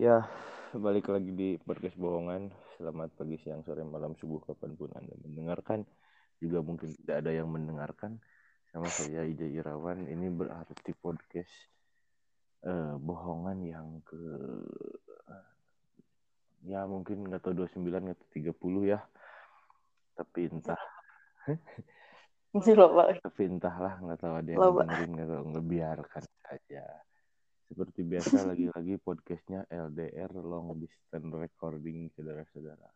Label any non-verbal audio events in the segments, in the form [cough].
Ya, balik lagi di podcast bohongan. Selamat pagi, siang, sore, malam, subuh, kapan pun Anda mendengarkan. Juga mungkin tidak ada yang mendengarkan. Sama saya, Ija Irawan. Ini berarti podcast eh, bohongan yang ke... Ya, mungkin nggak tahu 29, nggak tahu 30 ya. Tapi entah. [laughs] Tapi entahlah, nggak tahu ada yang dengerin, nggak tahu. Ngebiarkan saja. Seperti biasa lagi-lagi podcastnya LDR Long Distance Recording saudara-saudara.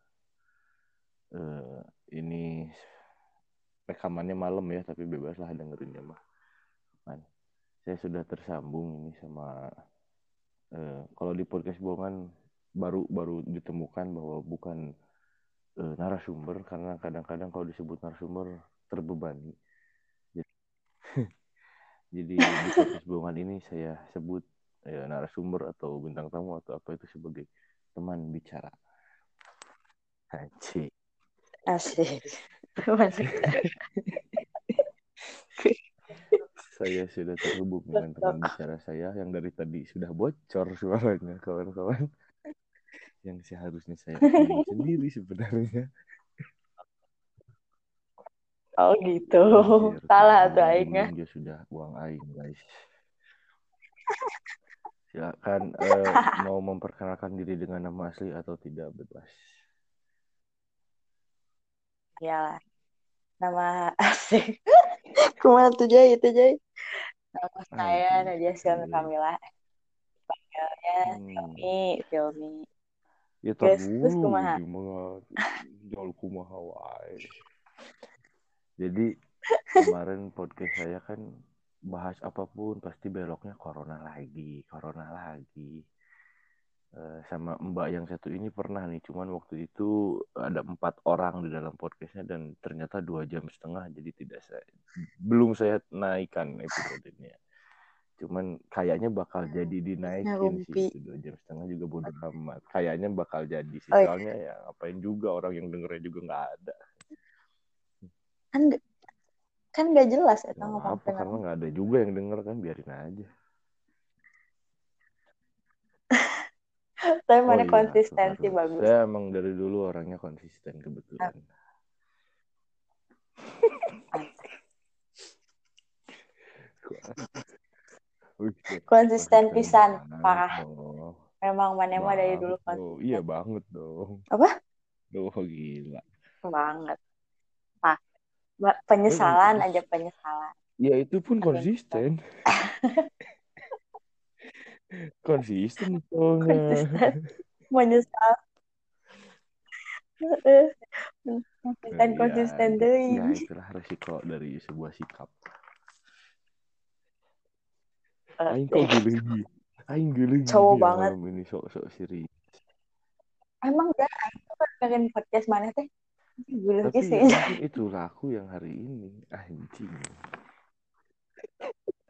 Eh, ini rekamannya malam ya, tapi bebas lah dengerinnya mah. Man, saya sudah tersambung ini sama eh, kalau di podcast bohongan baru baru ditemukan bahwa bukan eh, narasumber karena kadang-kadang kalau disebut narasumber terbebani. Jadi [laughs] di podcast bohongan ini saya sebut ya, narasumber atau bintang tamu atau apa itu sebagai teman bicara. Anjing. Asik. Masuk. Saya sudah terhubung dengan teman bicara saya yang dari tadi sudah bocor suaranya kawan-kawan. Yang seharusnya saya sendiri sebenarnya. Oh gitu. Salah teman tuh aingnya. Dia sudah uang aing guys. Silakan eh, [laughs] mau memperkenalkan diri dengan nama asli atau tidak bebas. Iyalah. Nama asik. [laughs] Kumaha tuh Jay itu Jay? Nama saya Anjing, Nadia Silmi. Kamila. Panggilnya Hmm. Silmi, Silmi. Ya Terus- kumaha? jual kumaha wae. Jadi [laughs] kemarin podcast saya kan bahas apa pun pasti beloknya corona lagi, corona lagi. Eh, sama Mbak yang satu ini pernah nih, cuman waktu itu ada empat orang di dalam podcastnya dan ternyata dua jam setengah, jadi tidak saya belum saya naikkan episodenya. Cuman kayaknya bakal jadi dinaikin sih itu dua jam setengah juga bodo amat. Kayaknya bakal jadi sih, Oh, soalnya ya ngapain juga orang yang dengernya juga nggak ada. Kan kan gak jelas Nggak itu ngomong apa karena nggak ada juga yang denger kan biarin aja. [laughs] Tapi Oh mana iya, konsistensi harus. bagus. Saya emang dari dulu orangnya konsisten kebetulan. [laughs] Wih, Konsisten pisan, parah. Oh, Memang mana mah dari dulu kan dong. Iya banget dong. Apa? Duh, gila. banget. Penyesalan aja penyesalan. Ya itu pun Amin. [laughs] konsisten. konsisten soalnya. Konsisten. Menyesal. Heeh. Konsisten Ya, konsisten Ya deh. itulah resiko dari sebuah sikap. Eh, Aing kok geli. Aing geli Cowok banget. ini sok-sok serius. Emang gak aku kan dengerin podcast mana teh? Belum Tapi sih. ya mungkin itulah aku yang hari ini. Anjing.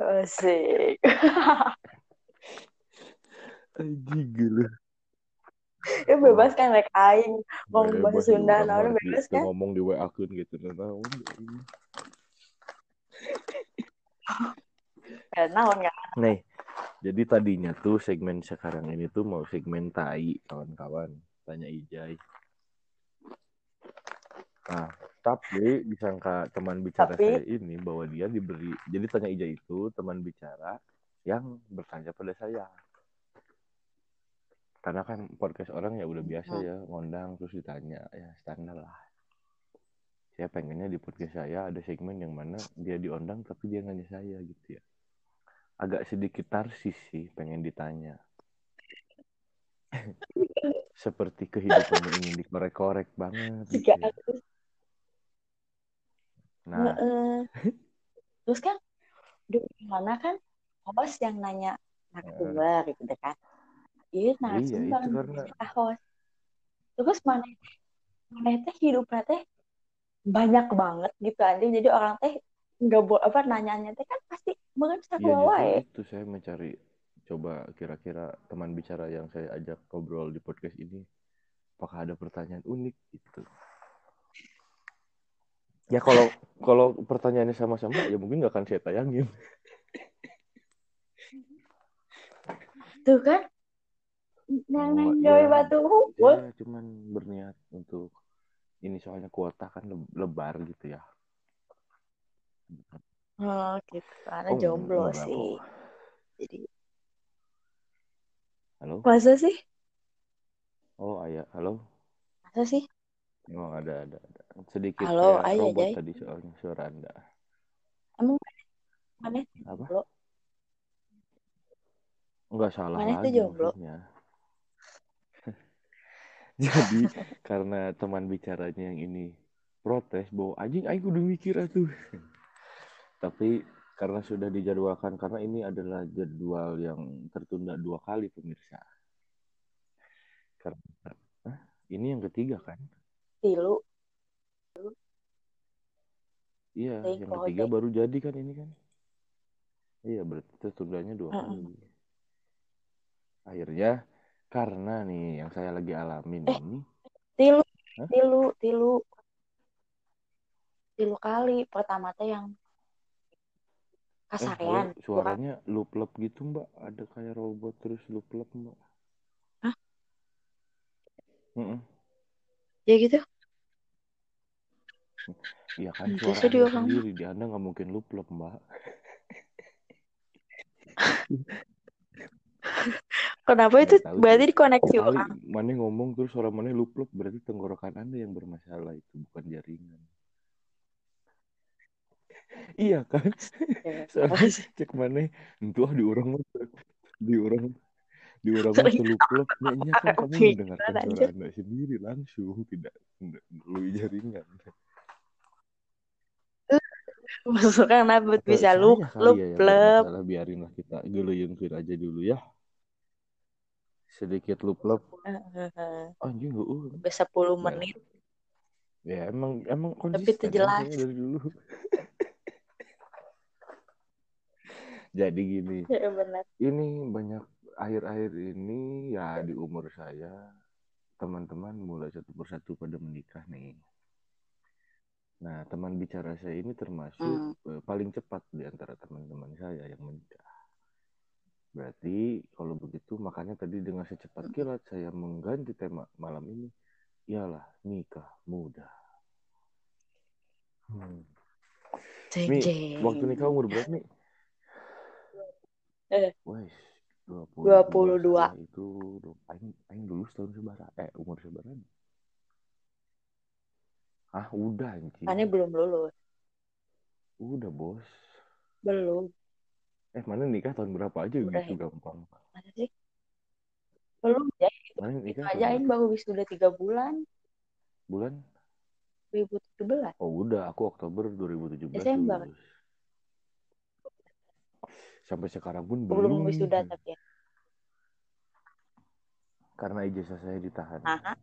Asik. [laughs] Anjing gila. Ya bebas kan like aing ngomong bahasa Sunda ngerti. bebas kan? ngomong di WA akun gitu. Nah, naon. Ya, naon enggak? Nih, jadi tadinya tuh segmen sekarang ini tuh mau segmen tai kawan-kawan. Tanya Ijai. Nah, tapi disangka teman bicara Tapi- saya ini bahwa dia diberi. Jadi tanya Ijai itu teman bicara yang bertanya pada saya. Karena kan podcast orang ya udah biasa Hmm. ya ngondang terus ditanya ya standar lah. Saya pengennya di podcast saya ada segmen yang mana dia diundang tapi dia nanya saya gitu ya. Agak sedikit narsis sih pengen ditanya. [laughs] Seperti kehidupannya ingin dikorek-korek banget gitu ya. Nah. Terus kan di mana kan host yang nanya narasumber gitu kan. Iya narasumber itu karena- host. Terus mana mana teh hidupnya teh banyak banget gitu aja. Jadi orang teh nggak boleh apa nanyanya teh kan pasti mungkin Iya satu wae. justru itu saya mencari coba kira-kira teman bicara yang saya ajak ngobrol di podcast ini apakah ada pertanyaan unik gitu. Ya kalau kalau pertanyaannya sama-sama ya mungkin nggak akan saya tayangin. Tuh kan nang Oh, iya. gawe batu hukum Saya cuman berniat untuk ini soalnya kuota kan le- lebar gitu ya. oh gitu karena Oh, jomblo enggak sih kok. jadi Halo? masa sih Oh, ayah. Halo? masa sih Oh, ada, ada. Sedikit Halo, kayak ayah, robot Jai. tadi soalnya suara Anda. emang mana Apa? jomblo Enggak salah Mana tuh lagi jomblo? [laughs] Jadi karena teman bicaranya yang ini protes bahwa anjing aing kudu mikir atuh. Tapi karena sudah dijadwalkan karena ini adalah jadwal yang tertunda dua kali pemirsa. Karena Hah? ini yang ketiga kan? tilu Iya, yang ketiga baru jadi kan ini kan? Iya, berarti tertundanya dua kali. Akhirnya karena nih yang saya lagi alamin Eh. ini, tilu Hah? tilu tilu tilu kali pertama teh yang eh kasarean halo, suaranya lup-lup gitu mbak, ada kayak robot terus lup-lup mbak. Hah? Mm-mm. ya gitu Iya kan suara di anda orang sendiri, di anda nggak mungkin lup-lup mbak. kenapa itu tahu berarti dikoneksi orang mana ngomong terus suara mana lup-lup berarti tenggorokan anda yang bermasalah itu bukan jaringan. Iya kan? Ya, [laughs] Soalnya cek mana entuh di orang di orang di orang mah Sering. teluplek nyanyi kan kamu mendengarkan suara anda sendiri langsung tidak tidak melalui jaringan. [laughs] masukkan nabut bisa lu lu ya plep bermasalah biarinlah kita geleyungkeun aja dulu ya. Sedikit lup-lup anjing uh. bisa 10 menit Ya emang emang Tapi itu jelas. saya dari dulu. [laughs] Jadi gini, ya benar ini banyak akhir-akhir ini ya di umur saya teman-teman mulai satu persatu pada menikah nih. Nah, teman bicara saya ini termasuk Hmm. eh, paling cepat di antara teman-teman saya yang menikah. Berarti kalau begitu makanya tadi dengan secepat kilat saya mengganti tema malam ini ialah nikah muda. Hmm. Mi, waktu nikah umur berapa nih? Eh. Wes, 20, 22. Saya itu aing aing dulu setahun sebarang. Eh, umur sebarang. Ah, udah anjing. Aneh belum lulus Udah, Bos. belum Eh, mana nikah tahun berapa aja Udah, gitu ya. gampang. masa sih belum ya Mana itu nikah aja tahun Aing berapa? baru wisuda tiga bulan bulan? 2017 Oh, udah, aku Oktober 2017 Desember. lulus. Sampai sekarang pun belum belum. wisuda tapi ya Karena ijazah saya ditahan. Aha.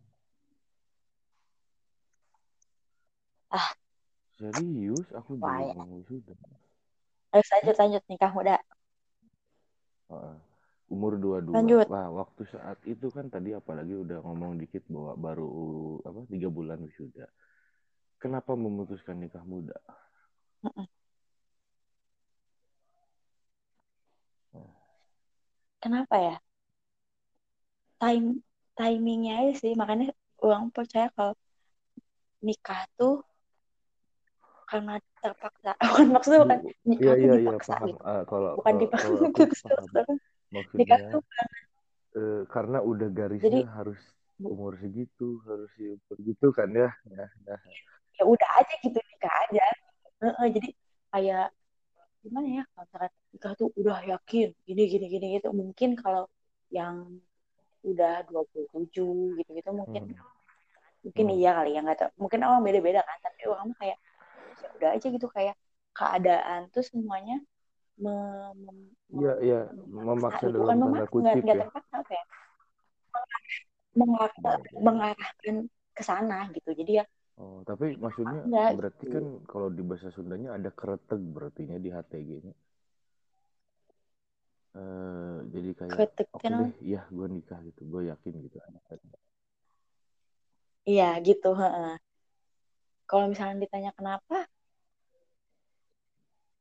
Ah. Serius, aku Wah, ya. wisuda. Ayo lanjut lanjut nikah muda umur 22 Lanjut. Wah, waktu saat itu kan tadi apalagi udah ngomong dikit bahwa baru apa tiga bulan wisuda kenapa memutuskan nikah muda kenapa ya time timingnya aja sih makanya orang percaya kalau nikah tuh karena terpaksa. [laughs] Bukan maksudnya bukan nikah iya iya iya paham. gitu. Ah, kalau bukan kalau, dipaksa kalau paham. terus maksudnya nikah tuh eh, karena udah garisnya Jadi- harus umur segitu harus umur gitu kan ya. Ya, ya. ya udah aja gitu nikah aja. Jadi kayak gimana ya kalau nikah tuh udah yakin gini gini gini gitu mungkin kalau yang udah 27 gitu gitu mungkin Hmm. mungkin Hmm. iya kali ya nggak tahu. Mungkin orang beda beda kan tapi orang kayak ya udah aja gitu kayak keadaan tuh semuanya mem- mem- iya iya memaksa memaksa gitu. dalam bukan memaksa nggak kutip nggak ya terpaksa apa ya mengarah, Iya, mengarahkan ke sana gitu jadi ya Oh, tapi maksudnya Enggak, berarti gitu. kan kalau di bahasa Sundanya ada kereteg berartinya di HTG-nya. Eh, jadi kayak oke kan deh, iya gue nikah gitu, gue yakin gitu. iya gitu kalau misalnya ditanya kenapa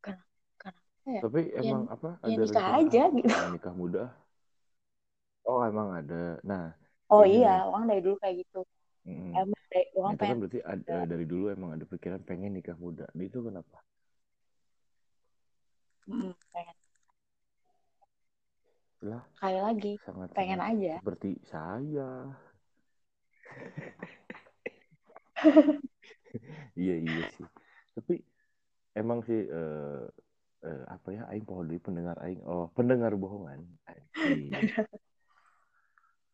kenapa kenapa ya Tapi Ya, emang apa? ya Ada nikah rencana aja gitu. nikah muda? Oh emang ada. Nah. Oh iya, orang dari dulu kayak gitu. Mm. Emang dari orang kan pengen berarti ada, dari dulu emang ada pikiran pengen nikah muda. Itu kenapa? Mm, pengen. Lah, Kayak lagi, sangat pengen sangat aja. seperti saya. [laughs] iya iya sih. Tapi emang sih eh, eh, apa ya aing pohon di pendengar aing oh pendengar bohongan.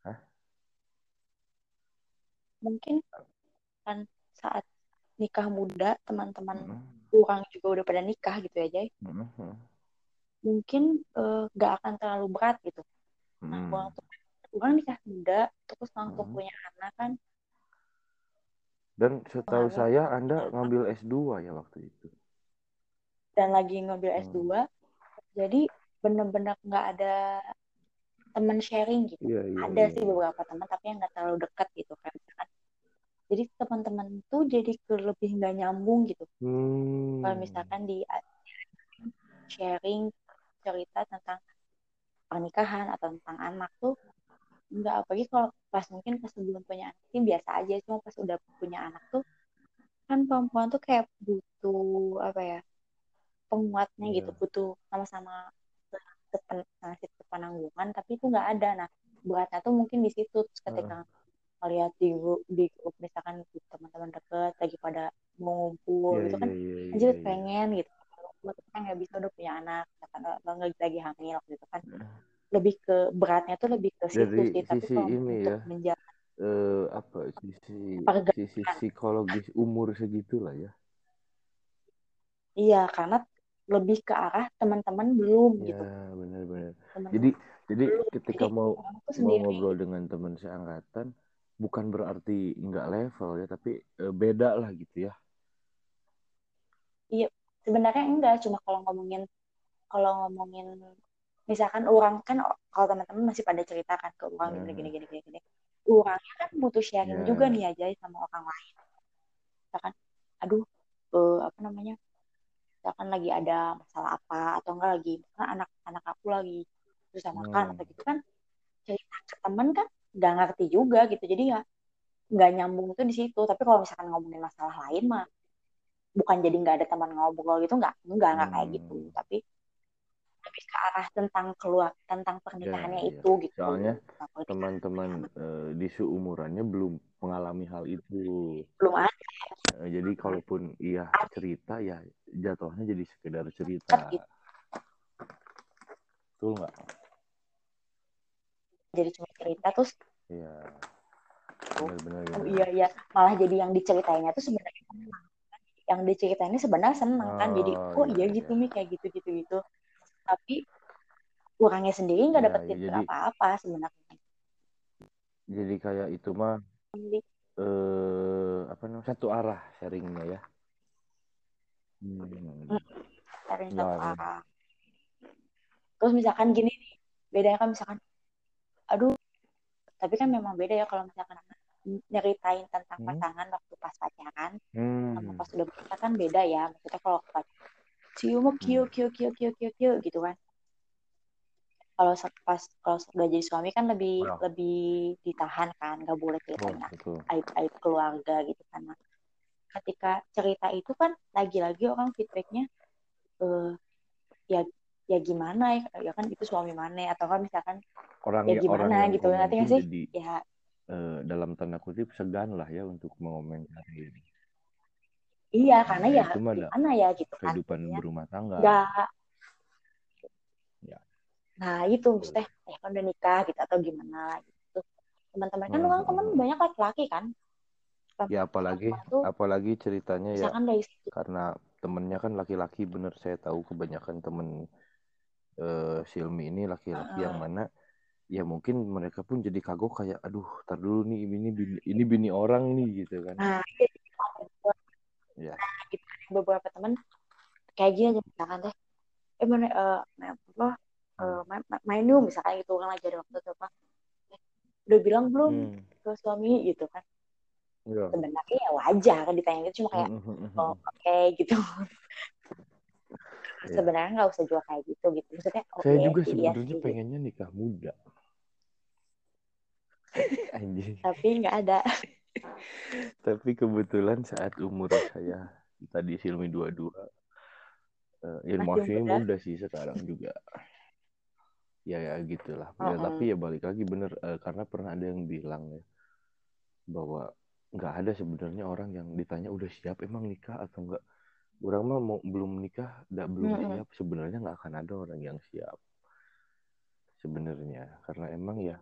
Hah? Mungkin kan saat nikah muda teman-teman Mm, orang juga udah pada nikah gitu ya Jay. mm, mm, Mungkin eh, gak akan terlalu berat gitu. Nah, mm. orang nikah muda terus langsung Hmm. punya anak kan Dan setahu saya Anda ngambil S2 ya waktu itu. Dan lagi ngambil Hmm. S2 jadi bener-bener nggak ada teman sharing gitu Iya iya. ada iya. sih beberapa teman tapi yang nggak terlalu dekat gitu kan misalkan jadi teman-teman tuh jadi lebih nggak nyambung gitu Hmm. kalau misalkan di sharing cerita tentang pernikahan atau tentang anak tuh nggak apalagi kalau pas mungkin pas sebelum punya anak sih biasa aja cuma pas udah punya anak tuh kan perempuan tuh kayak butuh apa ya penguatnya Iya. gitu butuh sama-sama sepen- ngasih penanggungan tapi itu nggak ada nah beratnya tuh mungkin di situ terus ketika melihat di grup di grup misalkan di teman-teman deket lagi pada mau ngumpul Iya gitu iya kan iya. iya, anjir iya. pengen gitu buat kan nggak bisa udah punya anak atau nggak lagi hamil gitu kan Nah. lebih ke beratnya tuh lebih ke situ Dari sih tapi kalau ini ya. menjaga Eh apa sisi sisi psikologis umur segitu lah ya. iya karena lebih ke arah teman-teman belum Ya gitu benar-benar. Jadi jadi belum ketika jadi mau mau sendiri ngobrol dengan teman seangkatan bukan berarti nggak level ya tapi eh, beda lah gitu ya. sebenarnya enggak cuma kalau ngomongin kalau ngomongin misalkan orang kan kalau teman-teman masih pada cerita kan ke orang gini gini gini gini gini orangnya kan butuh sharing Ya. juga nih aja sama orang lain misalkan aduh eh, apa namanya misalkan lagi ada masalah apa atau enggak lagi misalkan anak-anak aku lagi susah makan Hmm. atau gitu kan cerita ke temen kan nggak ngerti juga gitu jadi ya nggak nyambung itu di situ tapi kalau misalkan ngomongin masalah lain mah bukan jadi nggak ada teman ngobrol gitu nggak nggak nggak kayak Hmm. gitu tapi lebih ke arah tentang keluar tentang pernikahannya Ya, ya. itu gitu Soalnya teman-teman eh, di seumurannya belum mengalami hal itu. belum ada Eh, jadi kalaupun iya cerita ya jatuhnya jadi sekedar cerita. gitu. Betul nggak? jadi cuma cerita terus Iya. Benar-benar. oh iya iya malah jadi yang diceritainnya tuh sebenarnya yang diceritainnya sebenarnya seneng kan jadi Oh, oh iya, iya gitu iya. nih kayak gitu gitu gitu tapi orangnya sendiri nggak Ya, dapet ya, jadi- apa-apa sebenarnya Jadi kayak itu mah eh apa namanya satu arah sharingnya ya. Hmm. sharing Ya, satu ya. arah terus misalkan gini nih bedanya kan misalkan aduh tapi kan memang beda ya kalau misalkan nyeritain tentang Hmm. pasangan waktu pas pacaran sama Hmm. pas udah menikah kan beda ya maksudnya kalau cium mah kio kio kio kio kio kio gitu kan. Kalau pas kalau udah jadi suami kan lebih Ya. lebih ditahan kan nggak boleh Oh, ceritain betul. aib aib keluarga gitu kan. Nah, ketika cerita itu kan lagi-lagi orang feedbacknya eh ya ya gimana ya, ya kan itu suami mana atau kan misalkan Orang ya orang gimana yang gitu pun nggak sih? jadi ya. eh, dalam tanda kutip segan lah ya untuk mengomentari iya karena ya itu gimana ya gitu kan kehidupan Ya. berumah tangga. nggak Ya. nah itu maksudnya eh kan udah nikah gitu atau gimana gitu teman-teman kan Hmm, teman hmm. banyak laki-laki kan Ya apalagi tuh apalagi ceritanya ya dari karena temennya kan laki-laki bener saya tahu kebanyakan temen eh, Silmi ini laki-laki yang mana ya mungkin mereka pun jadi kagok kayak aduh tar dulu nih ini bini, ini bini orang nih gitu kan nah itu ya gitu. Beberapa teman kayak gini aja misalkan teh eh mana eh main apa eh, main, main dulu misalkan gitu kan lagi ada waktu tuh apa. Eh, udah bilang belum Hmm. ke suami gitu kan. Ya sebenarnya ya wajar kan ditanya gitu cuma kayak Hmm, hmm, hmm, hmm. oh, oke gitu. Iya. sebenarnya nggak usah juga kayak gitu gitu. Maksudnya oh saya iya juga iya sebenarnya sih, gitu. pengennya nikah muda. [laughs] Anjing. Tapi nggak ada tapi kebetulan saat umur saya tadi Silmi 22 uh, ya Masih maksudnya muda. sih sekarang juga ya ya gitulah ya Mm-mm. tapi ya balik lagi bener eh, karena pernah ada yang bilang ya bahwa nggak ada sebenarnya orang yang ditanya udah siap emang nikah atau enggak orang mah mau belum nikah nggak belum Mm-mm. siap sebenarnya nggak akan ada orang yang siap sebenarnya karena emang ya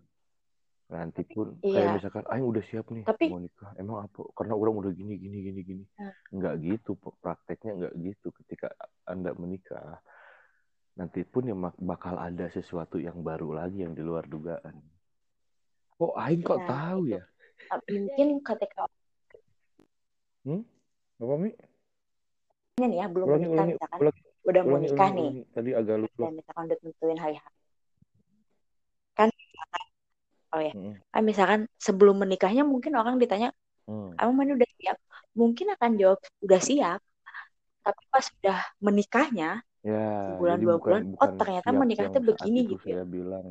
nanti pun kayak Iya. misalkan ayo udah siap nih Tapi- mau nikah. Emang apa? Karena orang udah gini gini gini gini. Hmm. nggak gitu prakteknya nggak gitu. Ketika anda menikah nanti pun ya mak- bakal ada sesuatu yang baru lagi yang di luar dugaan. Kok aing kok Nah, tahu itu. ya? Mungkin ketika apa mi? Ya belum ulangi menikah ulangi udah mau nikah ulangi, nih. ulangi. tadi agak lupa. dan misalkan udah tentuin hari H. kan oh ya Mm, kan misalkan sebelum menikahnya mungkin orang ditanya mm. emang mana udah siap? Mungkin akan jawab udah siap. Tapi pas udah menikahnya ya sebulan jadi dua bukan bulan oh bukan ternyata siap menikah yang tuh saat begini itu gitu ya. saya bilang.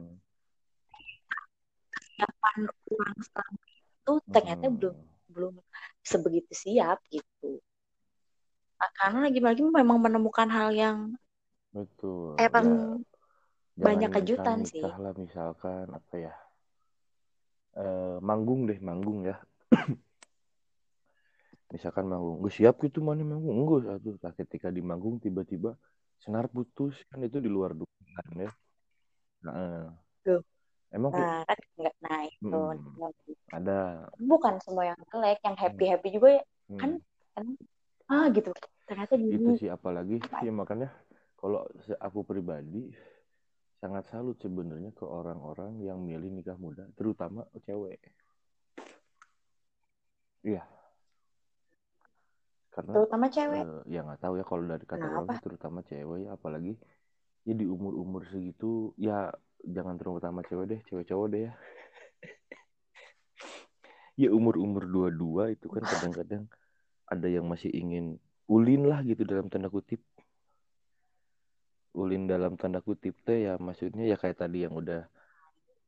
Siapan uang selama itu ternyata Mm. belum belum sebegitu siap gitu. Nah, karena lagi-lagi memang menemukan hal yang betul emang ya. Banyak kejutan sih. lah misalkan apa ya eh, manggung deh manggung ya. [coughs] Misalkan manggung gue siap gitu mana manggung? Enggak satu. Nah, ketika di manggung tiba-tiba senar putus kan itu di luar dugaan ya. Nah, emang nah kan nggak nah itu. Mm. ada. Bukan semua yang jelek yang happy happy juga ya. Hmm, kan kan ah gitu. Ternyata itu gini sih apalagi ya makanya kalau aku pribadi sangat salut sebenarnya ke orang-orang yang milih nikah muda terutama cewek. Iya. Karena terutama cewek. eh, ya nggak tahu ya kalau dari kata Kenapa? orang terutama cewek ya apalagi ya di umur umur segitu ya jangan terutama cewek deh cewek cowok deh ya. [laughs] Ya umur umur dua dua itu kan kadang-kadang ada yang masih ingin ulin lah gitu dalam tanda kutip ulin dalam tanda kutip teh ya maksudnya ya kayak tadi yang udah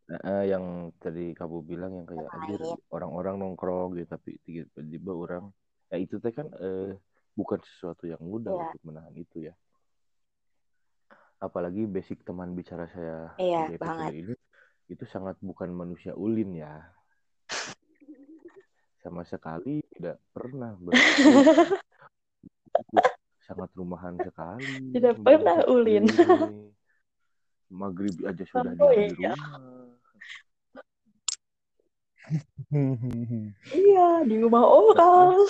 eh, yang tadi kamu bilang yang kayak anjir Main. orang-orang nongkrong gitu tapi tiba-tiba orang ya itu teh kan eh, bukan sesuatu yang mudah Iya. untuk menahan itu ya apalagi basic teman bicara saya Iya, di episode banget. ini itu sangat bukan manusia ulin ya [laughs] sama sekali tidak pernah [laughs] ber- sangat rumahan sekali Tidak pernah ulin. Maghrib aja sudah Oh, diam di iya. rumah iya di rumah orang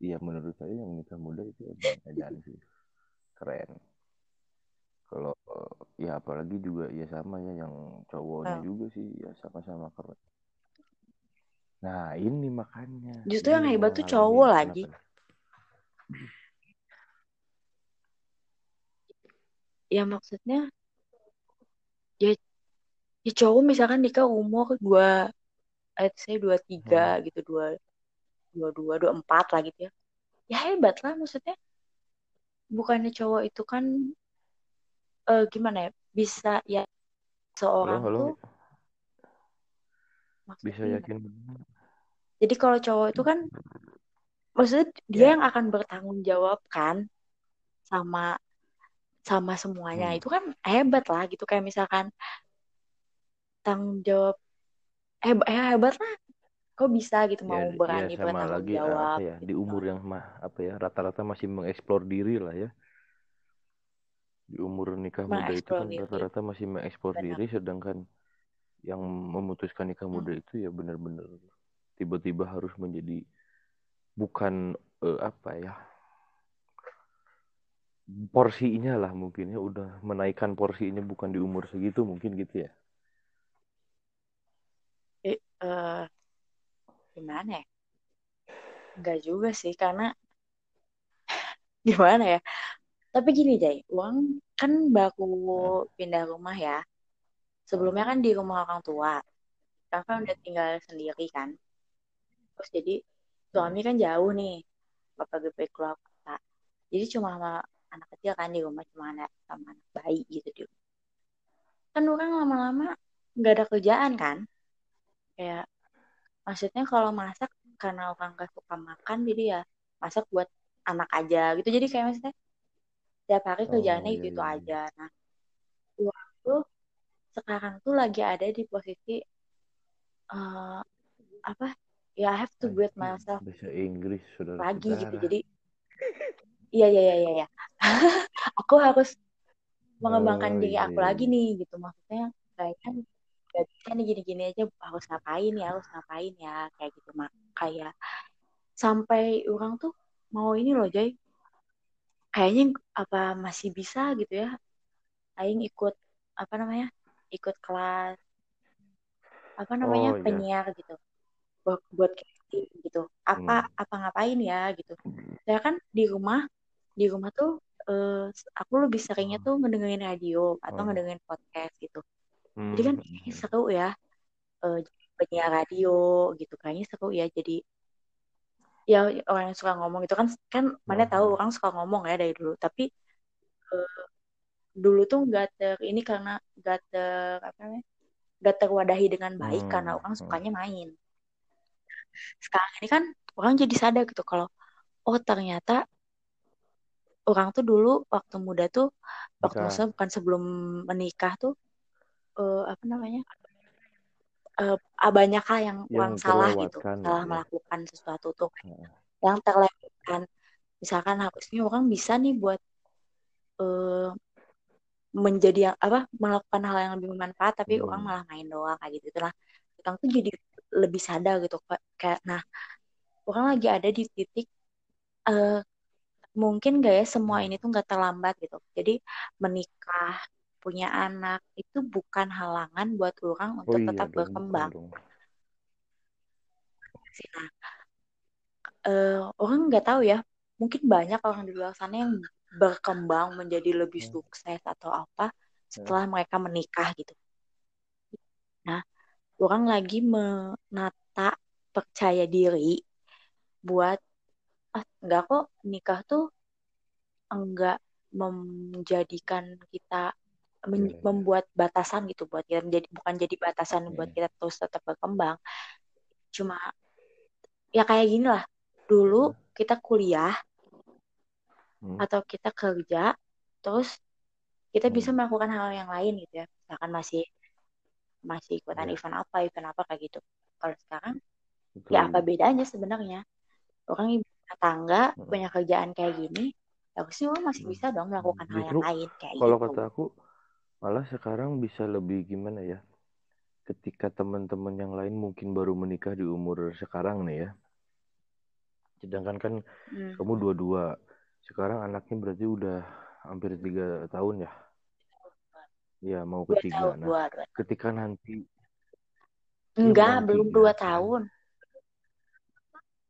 Iya menurut saya yang nikah muda itu emang edan sih keren. Kalau ya apalagi juga ya sama ya yang cowoknya Hmm. juga sih ya sama-sama keren. Nah ini makanya. Justru yang hebat tuh cowok Kenapa lagi. nih? Ya maksudnya ya ya cowok misalkan nikah umur dua let's say dua tiga gitu dua dua dua dua empat lah gitu ya ya hebat lah maksudnya bukannya cowok itu kan eh, gimana ya bisa ya Halo seorang halo. tuh Bisa maksudnya yakin? jadi kalau cowok itu kan maksudnya dia Ya. yang akan bertanggung jawab kan sama sama semuanya Hmm. itu kan hebat lah gitu kayak misalkan tanggung jawab hebat hebat lah kok bisa gitu mau Ya, berani ya sama bertanggung lagi jawab ya gitu di umur yang mah apa ya rata-rata masih mengeksplor diri lah ya. Di umur nikah muda itu kan rata-rata masih mengeksplor Benar. diri sedangkan yang memutuskan nikah muda itu ya benar-benar tiba-tiba harus menjadi bukan eh, apa ya porsinya lah mungkin ya udah menaikkan porsinya bukan di umur segitu mungkin gitu ya. Eh, eh, gimana ya? Enggak juga sih karena [laughs] gimana ya? Tapi gini Jay uang kan baru pindah rumah ya. Sebelumnya kan di rumah orang tua. Kan udah tinggal sendiri kan. Terus jadi suami kan jauh nih bapak gede keluar kota. Jadi cuma sama anak kecil kan di rumah cuma anak sama anak bayi gitu di rumah. kan orang lama-lama nggak ada kerjaan kan kayak maksudnya kalau masak karena orang gak suka makan jadi ya masak buat anak aja gitu jadi kayak maksudnya tiap hari Oh, kerjaannya iya, itu itu iya, iya. aja nah uang tuh sekarang tuh lagi ada di posisi eh, apa ya I have to build myself Bahasa Inggris, lagi gitu saudara-saudara. jadi iya iya iya iya iya. [laughs] aku harus Oh, mengembangkan diri iya, aku iya, lagi nih gitu. Maksudnya kayaknya gak bisa nih gini-gini aja harus ngapain ya harus ngapain ya kayak gitu mak. Kayak sampai orang tuh mau ini loh Joy. Kayaknya apa masih bisa gitu ya Aing ikut apa namanya ikut kelas apa namanya Oh, iya. penyiar gitu. Buat buat casting gitu. Apa Hmm. apa ngapain ya gitu. Saya kan di rumah di rumah tuh eh, aku lebih seringnya tuh ngedengerin radio atau Oh. ngedengerin podcast gitu Hmm. jadi kan eh, seru ya eh, jadi penyiar radio gitu kayaknya seru ya jadi ya orang yang suka ngomong itu kan kan mana Oh. tahu orang suka ngomong ya dari dulu tapi eh, dulu tuh nggak ter ini karena nggak ter apa namanya nggak terwadahi dengan baik Hmm. karena orang Hmm. sukanya main sekarang ini kan orang jadi sadar gitu kalau oh ternyata orang tuh dulu waktu muda tuh waktu maksudnya bukan sebelum menikah tuh eh, apa namanya ah, banyak hal yang Yang orang salah gitu salah gitu ya. melakukan sesuatu tuh Heeh. yang terlewatkan misalkan harusnya orang bisa nih buat eh, menjadi yang apa melakukan hal yang lebih bermanfaat tapi orang Hmm. malah main doang kayak gitu nah orang tuh jadi lebih sadar gitu kayak nah orang lagi ada di titik eh, mungkin gak ya semua ini tuh nggak terlambat gitu. Jadi menikah punya anak itu bukan halangan buat orang Oh untuk iya tetap dong, berkembang. dong. nah eh, orang nggak tahu ya mungkin banyak orang di luar sana yang berkembang menjadi lebih Hmm. sukses atau apa setelah mereka menikah gitu. Nah orang lagi menata percaya diri buat ah enggak kok nikah tuh enggak menjadikan kita men- Iya, iya. membuat batasan gitu buat kita menjadi bukan jadi batasan buat Hmm. kita terus tetap berkembang cuma ya kayak gini lah dulu kita kuliah Hmm. atau kita kerja terus kita bisa Hmm. melakukan hal yang lain gitu ya misalkan masih masih ikutan Iya. event apa event apa kayak gitu kalau sekarang Betul. ya apa bedanya sebenarnya orang ibu tangga Hmm. punya kerjaan kayak gini harusnya orang masih Hmm. bisa dong melakukan hal yang Justru lain kayak kalau gitu kata aku malah sekarang bisa lebih gimana ya? Ketika teman-teman yang lain mungkin baru menikah di umur sekarang nih ya. Sedangkan kan Hmm. kamu dua-dua. Sekarang anaknya berarti udah hampir tiga tahun ya? Ya mau ketiga. tahun Nah, dua, dua. ketika nanti enggak bukan belum tiga, dua kan?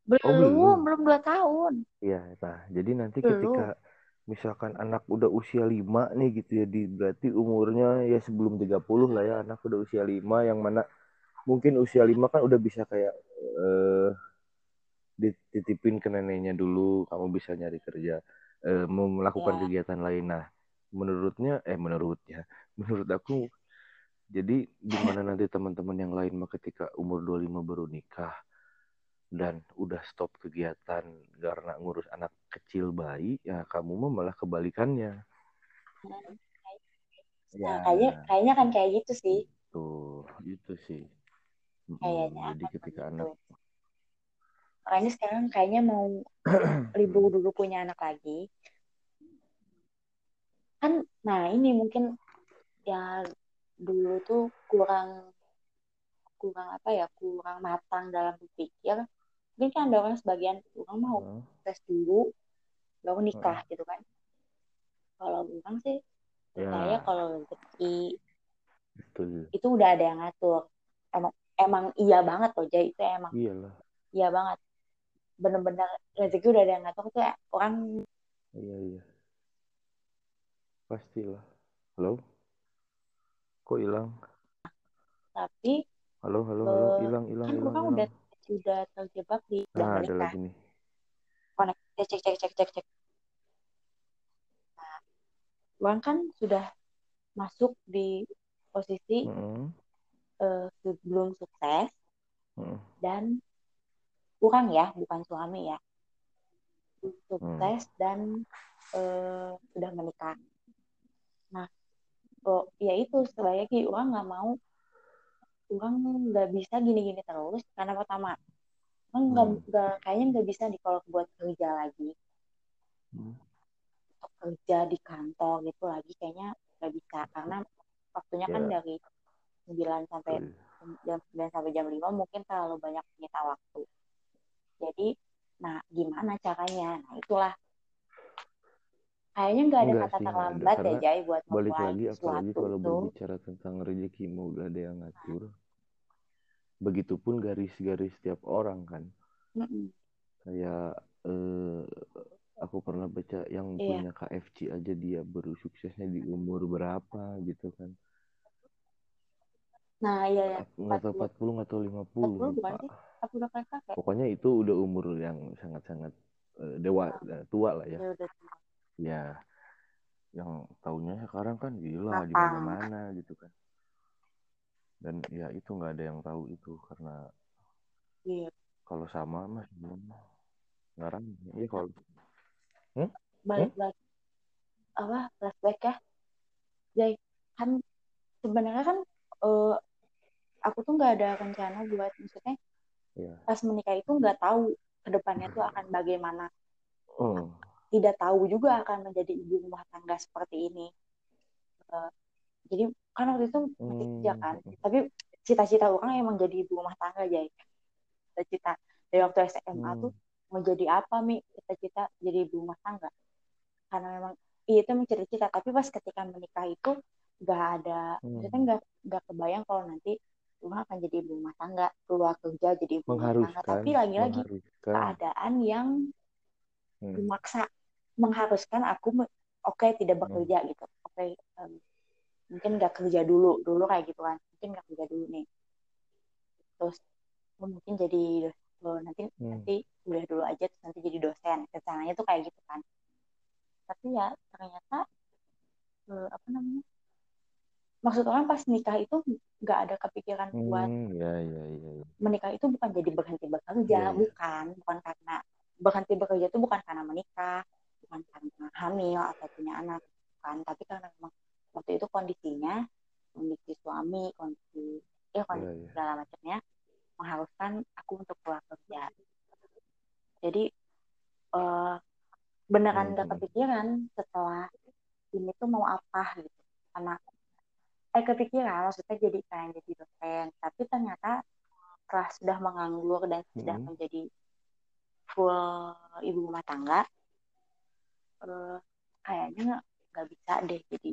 Oh, belum belum. belum dua tahun Iya, nah jadi nanti belum ketika misalkan anak udah usia 5 nih gitu ya, di, berarti umurnya ya sebelum 30 lah ya, anak udah usia 5 yang mana mungkin usia 5 kan udah bisa kayak eh dititipin ke neneknya dulu, kamu bisa nyari kerja, eh, mau melakukan ya kegiatan lain. Nah, menurutnya, eh menurutnya, [laughs] menurut aku, jadi gimana nanti teman-teman yang lain mah ketika umur 25 baru nikah, dan udah stop kegiatan karena ngurus anak kecil bayi, ya kamu mah malah kebalikannya. nah kayaknya kayaknya kan kayak gitu sih. Tuh, itu sih. Mm-mm, kayaknya Jadi akan ketika begitu anak makanya sekarang kayaknya mau [clears throat] libur dulu punya anak lagi. Kan nah ini mungkin ya dulu tuh kurang kurang apa ya kurang matang dalam berpikir mungkin kan ada orang sebagian orang mau Heeh. tes dulu baru nikah gitu kan kalau orang sih ya kalau rezeki betul. itu udah ada yang ngatur emang emang iya banget loh Jay itu emang Iyalah. iya banget bener-bener rezeki udah ada yang ngatur tuh orang Iya, iya. Pastilah. Halo? Kok hilang? tapi Halo, halo, halo. eh, Hilang, hilang, kan hilang, hilang. udah udah terjebak di Nah, ada lagi nih. connect cek cek cek cek cek orang kan sudah masuk di posisi Heeh. eh, sebelum sukses Hmm. dan kurang ya bukan suami ya Hmm. sukses dan eh, sudah menikah nah oh ya itu sebaiknya orang nggak mau orang nggak bisa gini-gini terus karena pertama orang nggak Hmm. nggak kayaknya nggak bisa nih kalau buat kerja lagi Hmm. untuk kerja di kantor gitu lagi kayaknya nggak bisa karena waktunya kan Ya. dari 9 sampai jam 9 sampai jam 5 mungkin terlalu banyak menyita waktu. Jadi, nah gimana caranya? Nah itulah. Kayaknya nggak ada Enggak kata sih, nggak ada. terlambat ya Jai buat Balik lagi, apalagi kalau itu. berbicara tentang rezeki, mau gak ada yang ngatur. Begitupun garis-garis setiap orang kan. Mm-mm. Kayak eh, aku pernah baca yang Iya. punya KFC aja dia baru suksesnya di umur berapa gitu kan. Nah, iya ya. Nggak tahu 40. 40 nggak tahu 40 50 bukan lupa. sih? Aku udah kayak kakek. Pokoknya itu udah umur yang sangat-sangat eh, dewa eh, tua lah ya. Ya udah. Ya, yang tahunya sekarang kan gila di mana-mana gitu kan. Dan ya itu nggak ada yang tahu itu karena Iya. kalau sama mas ngarang. Iya kalau Balik lagi. Apa? Flashback ya. Jai, kan sebenarnya kan eh, aku tuh nggak ada rencana buat maksudnya ya. pas menikah itu nggak tahu ke depannya tuh akan bagaimana Oh, tidak tahu juga akan menjadi ibu rumah tangga seperti ini Eh, jadi kan waktu itu masih kerja Hmm. kan tapi cita-cita orang emang jadi ibu rumah tangga Jai cita-cita dari waktu SMA tuh hmm. mau jadi apa mi cita-cita jadi ibu rumah tangga karena memang iya, itu emang cita-cita tapi pas ketika menikah itu nggak ada Hmm. maksudnya nggak nggak kebayang kalau nanti rumah akan jadi ibu rumah tangga keluar kerja jadi ibu rumah tangga tapi lagi-lagi keadaan yang Hmm. memaksa mengharuskan aku oke tidak Hmm. bekerja gitu oke em, mungkin nggak kerja dulu dulu kayak gitu kan. Mungkin nggak kerja dulu nih. Terus mungkin jadi oh, nanti Hmm. nanti kuliah dulu aja terus nanti jadi dosen. Rencananya tuh kayak gitu kan. Tapi ya ternyata eh, apa namanya? Maksud orang pas nikah itu nggak ada kepikiran buat Hmm, ya, ya, ya, ya. menikah itu bukan jadi berhenti bekerja, Iya, iya. bukan, bukan karena berhenti bekerja itu bukan karena menikah, bukan karena hamil atau punya anak, bukan, tapi karena memang waktu itu kondisinya, kondisi suami, kondisi, ya kondisi iya. segala macamnya mengharuskan aku untuk keluar kerja. Jadi eh, beneran Hmm, nggak hmm. kepikiran setelah ini tuh mau apa gitu, karena eh kepikiran maksudnya jadi pengen jadi dosen, tapi ternyata setelah sudah menganggur dan sudah Hmm. menjadi full ibu rumah tangga, eh, kayaknya nggak bisa deh jadi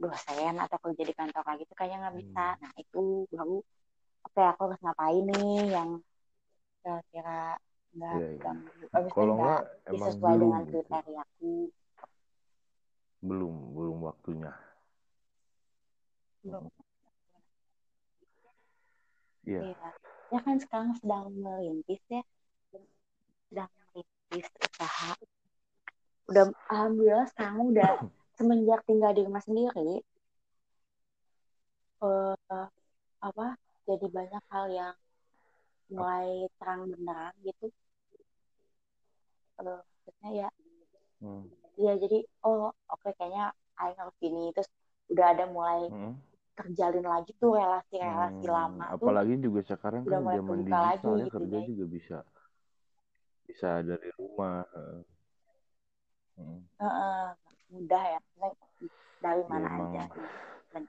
dosen atau kerja di kantor kayak gitu kayaknya nggak bisa. Hmm. Nah itu baru oke aku harus ngapain nih yang kira-kira nggak Iya, iya. eh, maksudnya Kalau nggak ya emang sesuai belum dengan gitu. kriteriaku. Belum, belum waktunya. Belum. Iya. Iya. Ya kan sekarang sedang merintis ya, sedang merintis usaha. Udah alhamdulillah sekarang udah [coughs] semenjak tinggal di rumah sendiri, eh apa? Jadi banyak hal yang mulai terang benderang gitu. Eh, maksudnya ya, Hmm. ya jadi oh oke kayaknya Aing harus gini terus udah ada mulai Hmm. terjalin lagi tuh relasi-relasi Hmm, lama tuh apalagi juga sekarang udah kan zaman kebuka lagi digital ya gitu kerja Jay. juga bisa bisa dari rumah. Hmm. Heeh, mudah ya dari Ya mana emang aja dan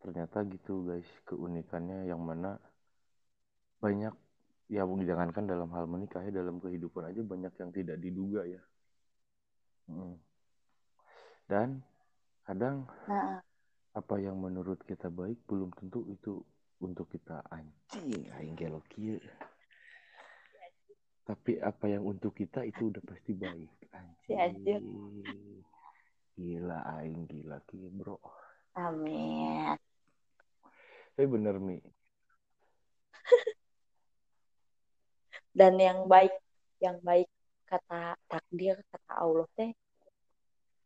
ternyata gitu guys keunikannya yang mana banyak ya jangankan dalam hal menikah ya dalam kehidupan aja banyak yang tidak diduga ya. Hmm. Dan kadang nah apa yang menurut kita baik belum tentu itu untuk kita anjing aing gelo kieu. Tapi apa yang untuk kita itu udah pasti baik. Anjing. Gila aing gila kieu, Bro. amin Tapi bener Mi. [laughs] dan yang baik yang baik kata takdir kata Allah teh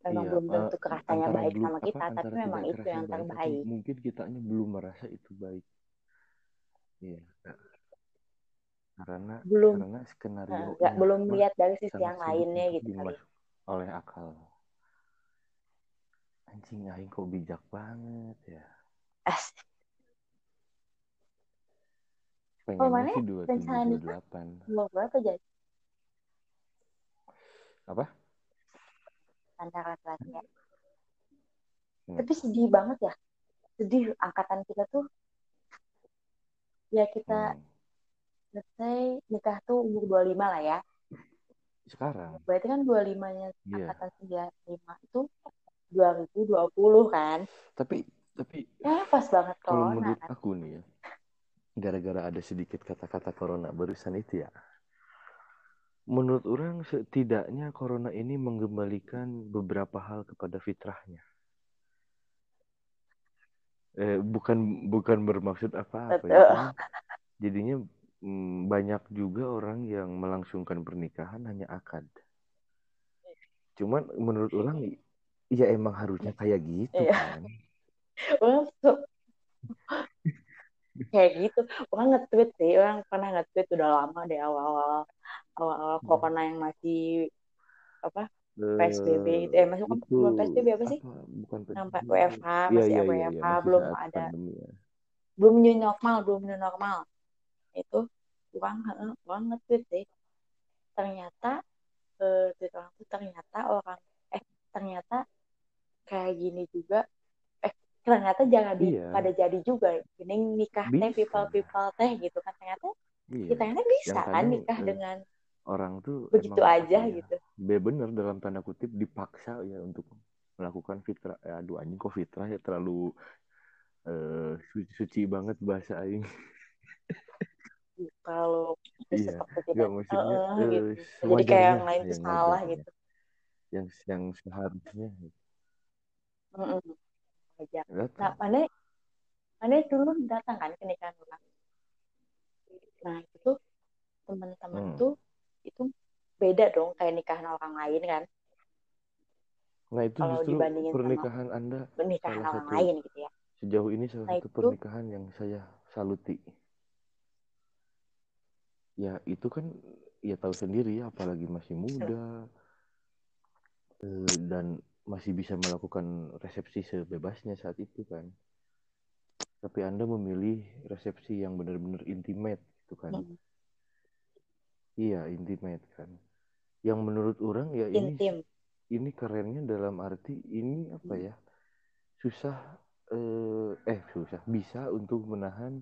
memang Iya, belum eh, tentu kerasanya antara baik belum sama apa kita tapi antara memang itu yang terbaik mungkin kitanya belum merasa itu baik. Iya. Karena belum karena skenario nggak belum lihat dari sisi yang lainnya gitu kali oleh akal. Anjing aing kok bijak banget ya. As. Pengennya mana sih dua rencana tujuh nikah? delapan. Mau berapa jadi Apa? antara laki ya Hmm. tapi sedih banget ya sedih angkatan kita tuh ya kita Hmm. say nikah tuh umur 25 lah ya Sekarang, berarti kan 25-nya iya. angkatan 95 itu 2020 kan Tapi tapi ya pas banget kalau corona menurut kan aku nih ya, gara-gara ada sedikit kata-kata corona barusan itu ya. Menurut orang setidaknya corona ini mengembalikan beberapa hal kepada fitrahnya. Eh, bukan bukan bermaksud apa-apa ya. Cuman jadinya mm, banyak juga orang yang melangsungkan pernikahan hanya akad. Cuman menurut orang ya emang harusnya kayak gitu Iya. kan. [laughs] [laughs] kayak gitu. Orang nge-tweet sih. Orang pernah nge-tweet udah lama deh awal-awal. Awal-awal Hmm. corona yang masih apa Eh, PSBB gitu eh masuk kan itu bukan PSBB apa sih? Bukan PSBB. WFH Iya, masih iya, iya, WFH iya, masih belum ada. pandemi ya. belum new normal belum new normal. Itu orang orang nge-tweet sih. Ternyata eh, tweet orang tuh ternyata orang eh ternyata kayak gini juga eh ternyata jangan di Iya. pada jadi juga. Gini nikah teh Bisa. people people teh gitu kan. Ternyata Iya. kita kan bisa Yang kan nikah eh, dengan Orang tuh begitu aja ya, gitu. Be- bener dalam tanda kutip dipaksa ya untuk melakukan fitrah. Eh, aduh anjing kok fitrah ya? Terlalu eh, suci, suci banget bahasa aing. kalau Iya, Gak maksudnya eh, eh, gitu jadi kayak yang lain tuh yang salah gitu. Yang yang seharusnya Wajar. nah datang. mana mana dulu datang kan ke nikahan orang nah itu tuh teman-teman Hmm. tuh itu beda dong kayak nikahan orang lain kan Nah itu kalau justru dibandingin sama pernikahan Anda nikahan salah orang satu lain gitu ya sejauh ini salah Nah, satu itu- pernikahan yang saya saluti. Ya itu kan ya tahu sendiri ya apalagi masih muda eh, dan masih bisa melakukan resepsi sebebasnya saat itu kan. Tapi Anda memilih resepsi yang benar-benar intimate gitu kan. Hmm. Iya, intimate kan. Yang menurut orang ya ini intim ini kerennya dalam arti ini apa ya susah eh, eh susah bisa untuk menahan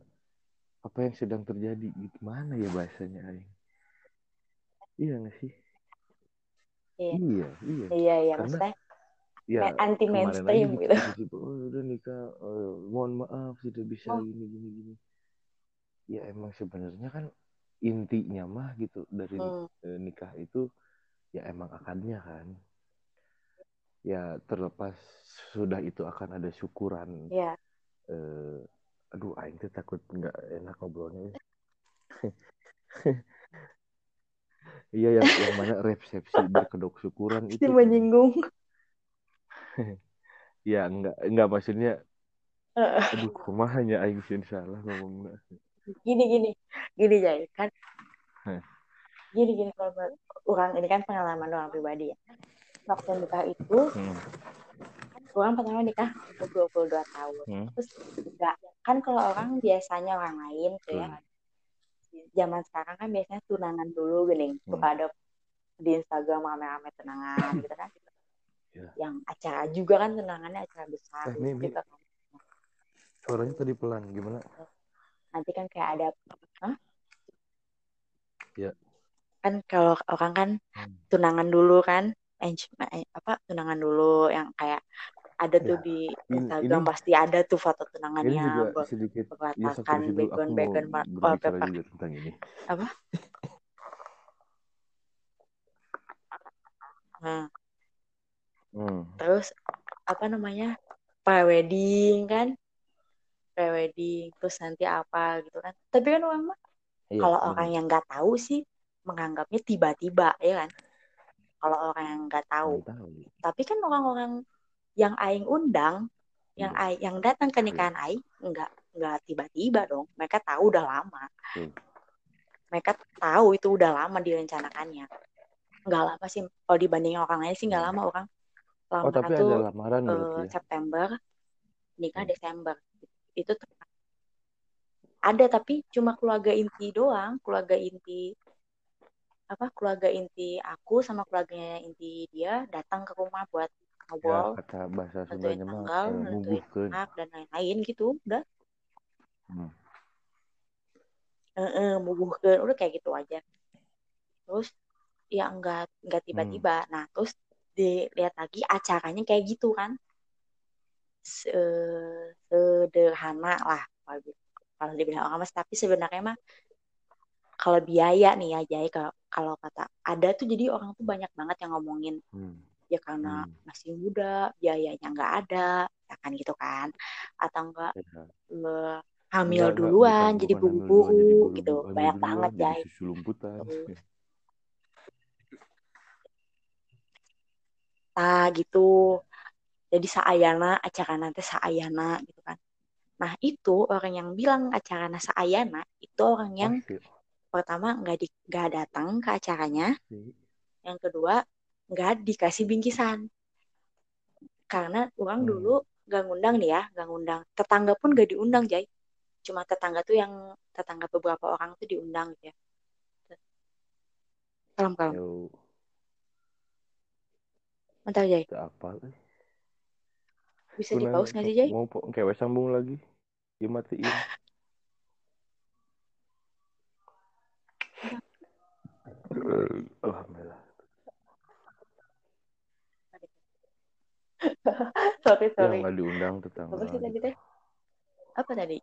apa yang sedang terjadi gimana ya bahasanya Aing iya nggak sih Iya. iya iya iya iya Karena maksudnya ya anti kemarin aja mainstream gitu gitu oh udah nikah eh, mohon maaf tidak bisa Oh. gini gini gini ya emang sebenarnya kan intinya mah gitu dari Hmm. eh, nikah itu ya emang akadnya kan ya terlepas sudah itu akan ada syukuran Iya. eh, aduh aing tuh takut nggak enak ngobrolnya [laughs] iya yang yang mana resepsi berkedok syukuran itu si kan. menyinggung ya enggak enggak maksudnya Eh, aduh kumahanya aing sih salah ngomongnya gini gini gini Jai kan gini gini kalau orang ini kan pengalaman orang pribadi ya. Waktu nikah itu hmm. orang pertama nikah umur 22 tahun. Hmm. terus enggak kan kalau orang biasanya orang lain tuh ya. Zaman sekarang kan biasanya tunangan dulu gini Hmm. suka ada di Instagram rame-rame tunangan gitu kan Ya. yang acara juga kan tunangannya acara besar Eh, Mi, Mi. gitu kan suaranya tadi pelan gimana nanti kan kayak ada Hah? Ya. kan kalau orang kan Hmm. tunangan dulu kan Eng- eh, apa tunangan dulu yang kayak ada tuh Ya, di Instagram ini- pasti ada tuh foto tunangannya ber- sedikit ya berlatakan aku mau background background wallpaper tentang ini apa [laughs] nah hmm. terus apa namanya pre-wedding kan pre-wedding terus nanti apa gitu kan tapi kan orang mah Iya, kalau benar. orang yang nggak tahu sih menganggapnya tiba-tiba ya kan kalau orang yang nggak tahu tahu. tapi kan orang-orang yang aing undang yang Iya. aing, yang datang ke Iya. nikahan aing nggak nggak tiba-tiba dong mereka tahu udah lama Hmm. mereka tahu itu udah lama direncanakannya nggak lama sih kalau dibandingin orang lain sih nggak lama orang Hmm. Oh, lamaran tapi tuh ada lamaran berarti ya? September nikah Hmm. Desember itu ada tapi cuma keluarga inti doang keluarga inti apa keluarga inti aku sama keluarganya inti dia datang ke rumah buat Ya, ngobrol kata bahasa Sundanya mah tanggal nentuin anak dan lain-lain gitu udah Hmm. eh mubuhkeun udah kayak gitu aja terus ya enggak enggak Hmm. tiba-tiba nah terus dilihat lagi acaranya kayak gitu kan Se- sederhana lah kalau di- kalau dibilang orang mas tapi sebenarnya mah kalau biaya nih ya Jai kalau kalau kata ada tuh jadi orang tuh banyak banget yang ngomongin Hmm. ya karena Hmm. masih muda biayanya nggak ada ya kan gitu kan atau enggak Ya. hamil Enggak, enggak, duluan bukan jadi jadi buru-buru gitu hamil banyak duluan banget jadi Jai susu lumputan. Nah gitu. Jadi saayana acara nanti saayana gitu kan. Nah itu orang yang bilang acara saayana itu orang yang Pasti, pertama nggak di nggak datang ke acaranya. Pasti. yang kedua nggak dikasih bingkisan. Karena orang Hmm. dulu nggak ngundang nih ya nggak ngundang. Tetangga pun nggak diundang Jai. Cuma tetangga tuh yang tetangga beberapa orang tuh diundang gitu ya. Kalem kalem Yo, bentar Jai itu apa? bisa Kuna di pause nggak sih Jay? mau kayak sambung lagi. Dimatiin. Eh, [laughs] Alhamdulillah. sorry sorry nggak diundang tetangga. apa sih tadi teh apa tadi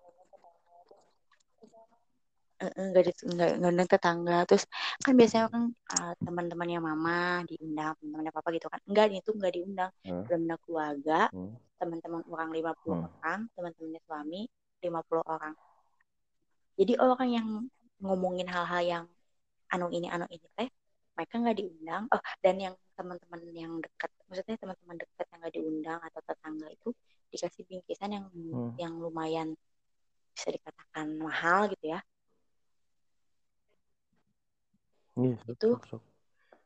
nggak di- nggak nggak undang tetangga terus kan biasanya kan ah, teman-temannya mama diundang teman-temannya papa gitu kan enggak itu nggak diundang Hah? benar keluarga Hmm. teman-teman orang 50 Hmm. orang teman-temannya suami 50 orang jadi orang yang ngomongin hal-hal yang anu ini anu ini teh mereka nggak diundang oh dan yang teman-teman yang dekat maksudnya teman-teman dekat yang nggak diundang atau tetangga itu dikasih bingkisan yang Hmm. yang lumayan bisa dikatakan mahal gitu ya Iya, Itu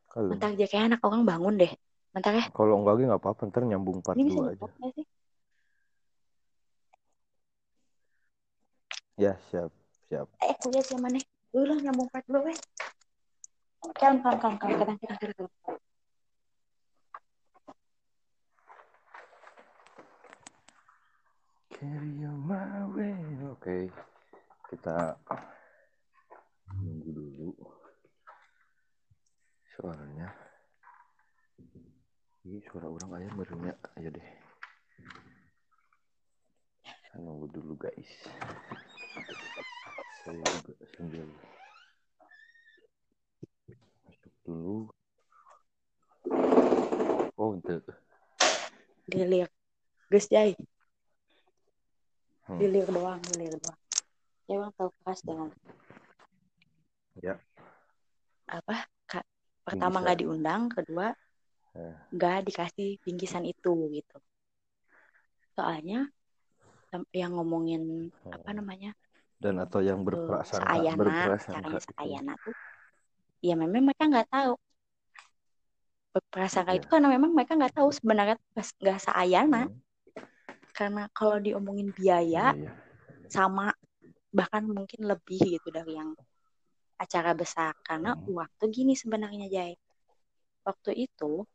Kalau mentar aja kayak anak orang bangun deh. Mentar ya. Kalau enggak nggak apa-apa, ntar nyambung part dua aja. Ya, siap, siap. Eh, kuliah siapa nih? Dulu nyambung part dua, weh. Kalem, kalem, kalem, kalem, kalem, kalem, kalem, kalem. Carry on my way. Oke, okay. kita suaranya. Ini suara orang ayam barunya aja deh. Nunggu dulu guys. Saya juga sambil masuk dulu. Oh, untuk lilir Gus Jai Hmm. lilir doang lilir doang ya bang tahu keras dengan Ya. apa pertama nggak diundang kedua Eh. nggak dikasih bingkisan itu gitu soalnya yang ngomongin apa Oh. namanya dan atau yang eh, berprasangka seayana berprasangka caranya itu. seayana tuh ya memang mereka nggak tahu berprasangka Iya. itu karena memang mereka nggak tahu sebenarnya nggak seayana Hmm. karena kalau diomongin biaya Iya, iya. sama bahkan mungkin lebih gitu dari yang acara besar karena Hmm. waktu gini sebenarnya Jai waktu itu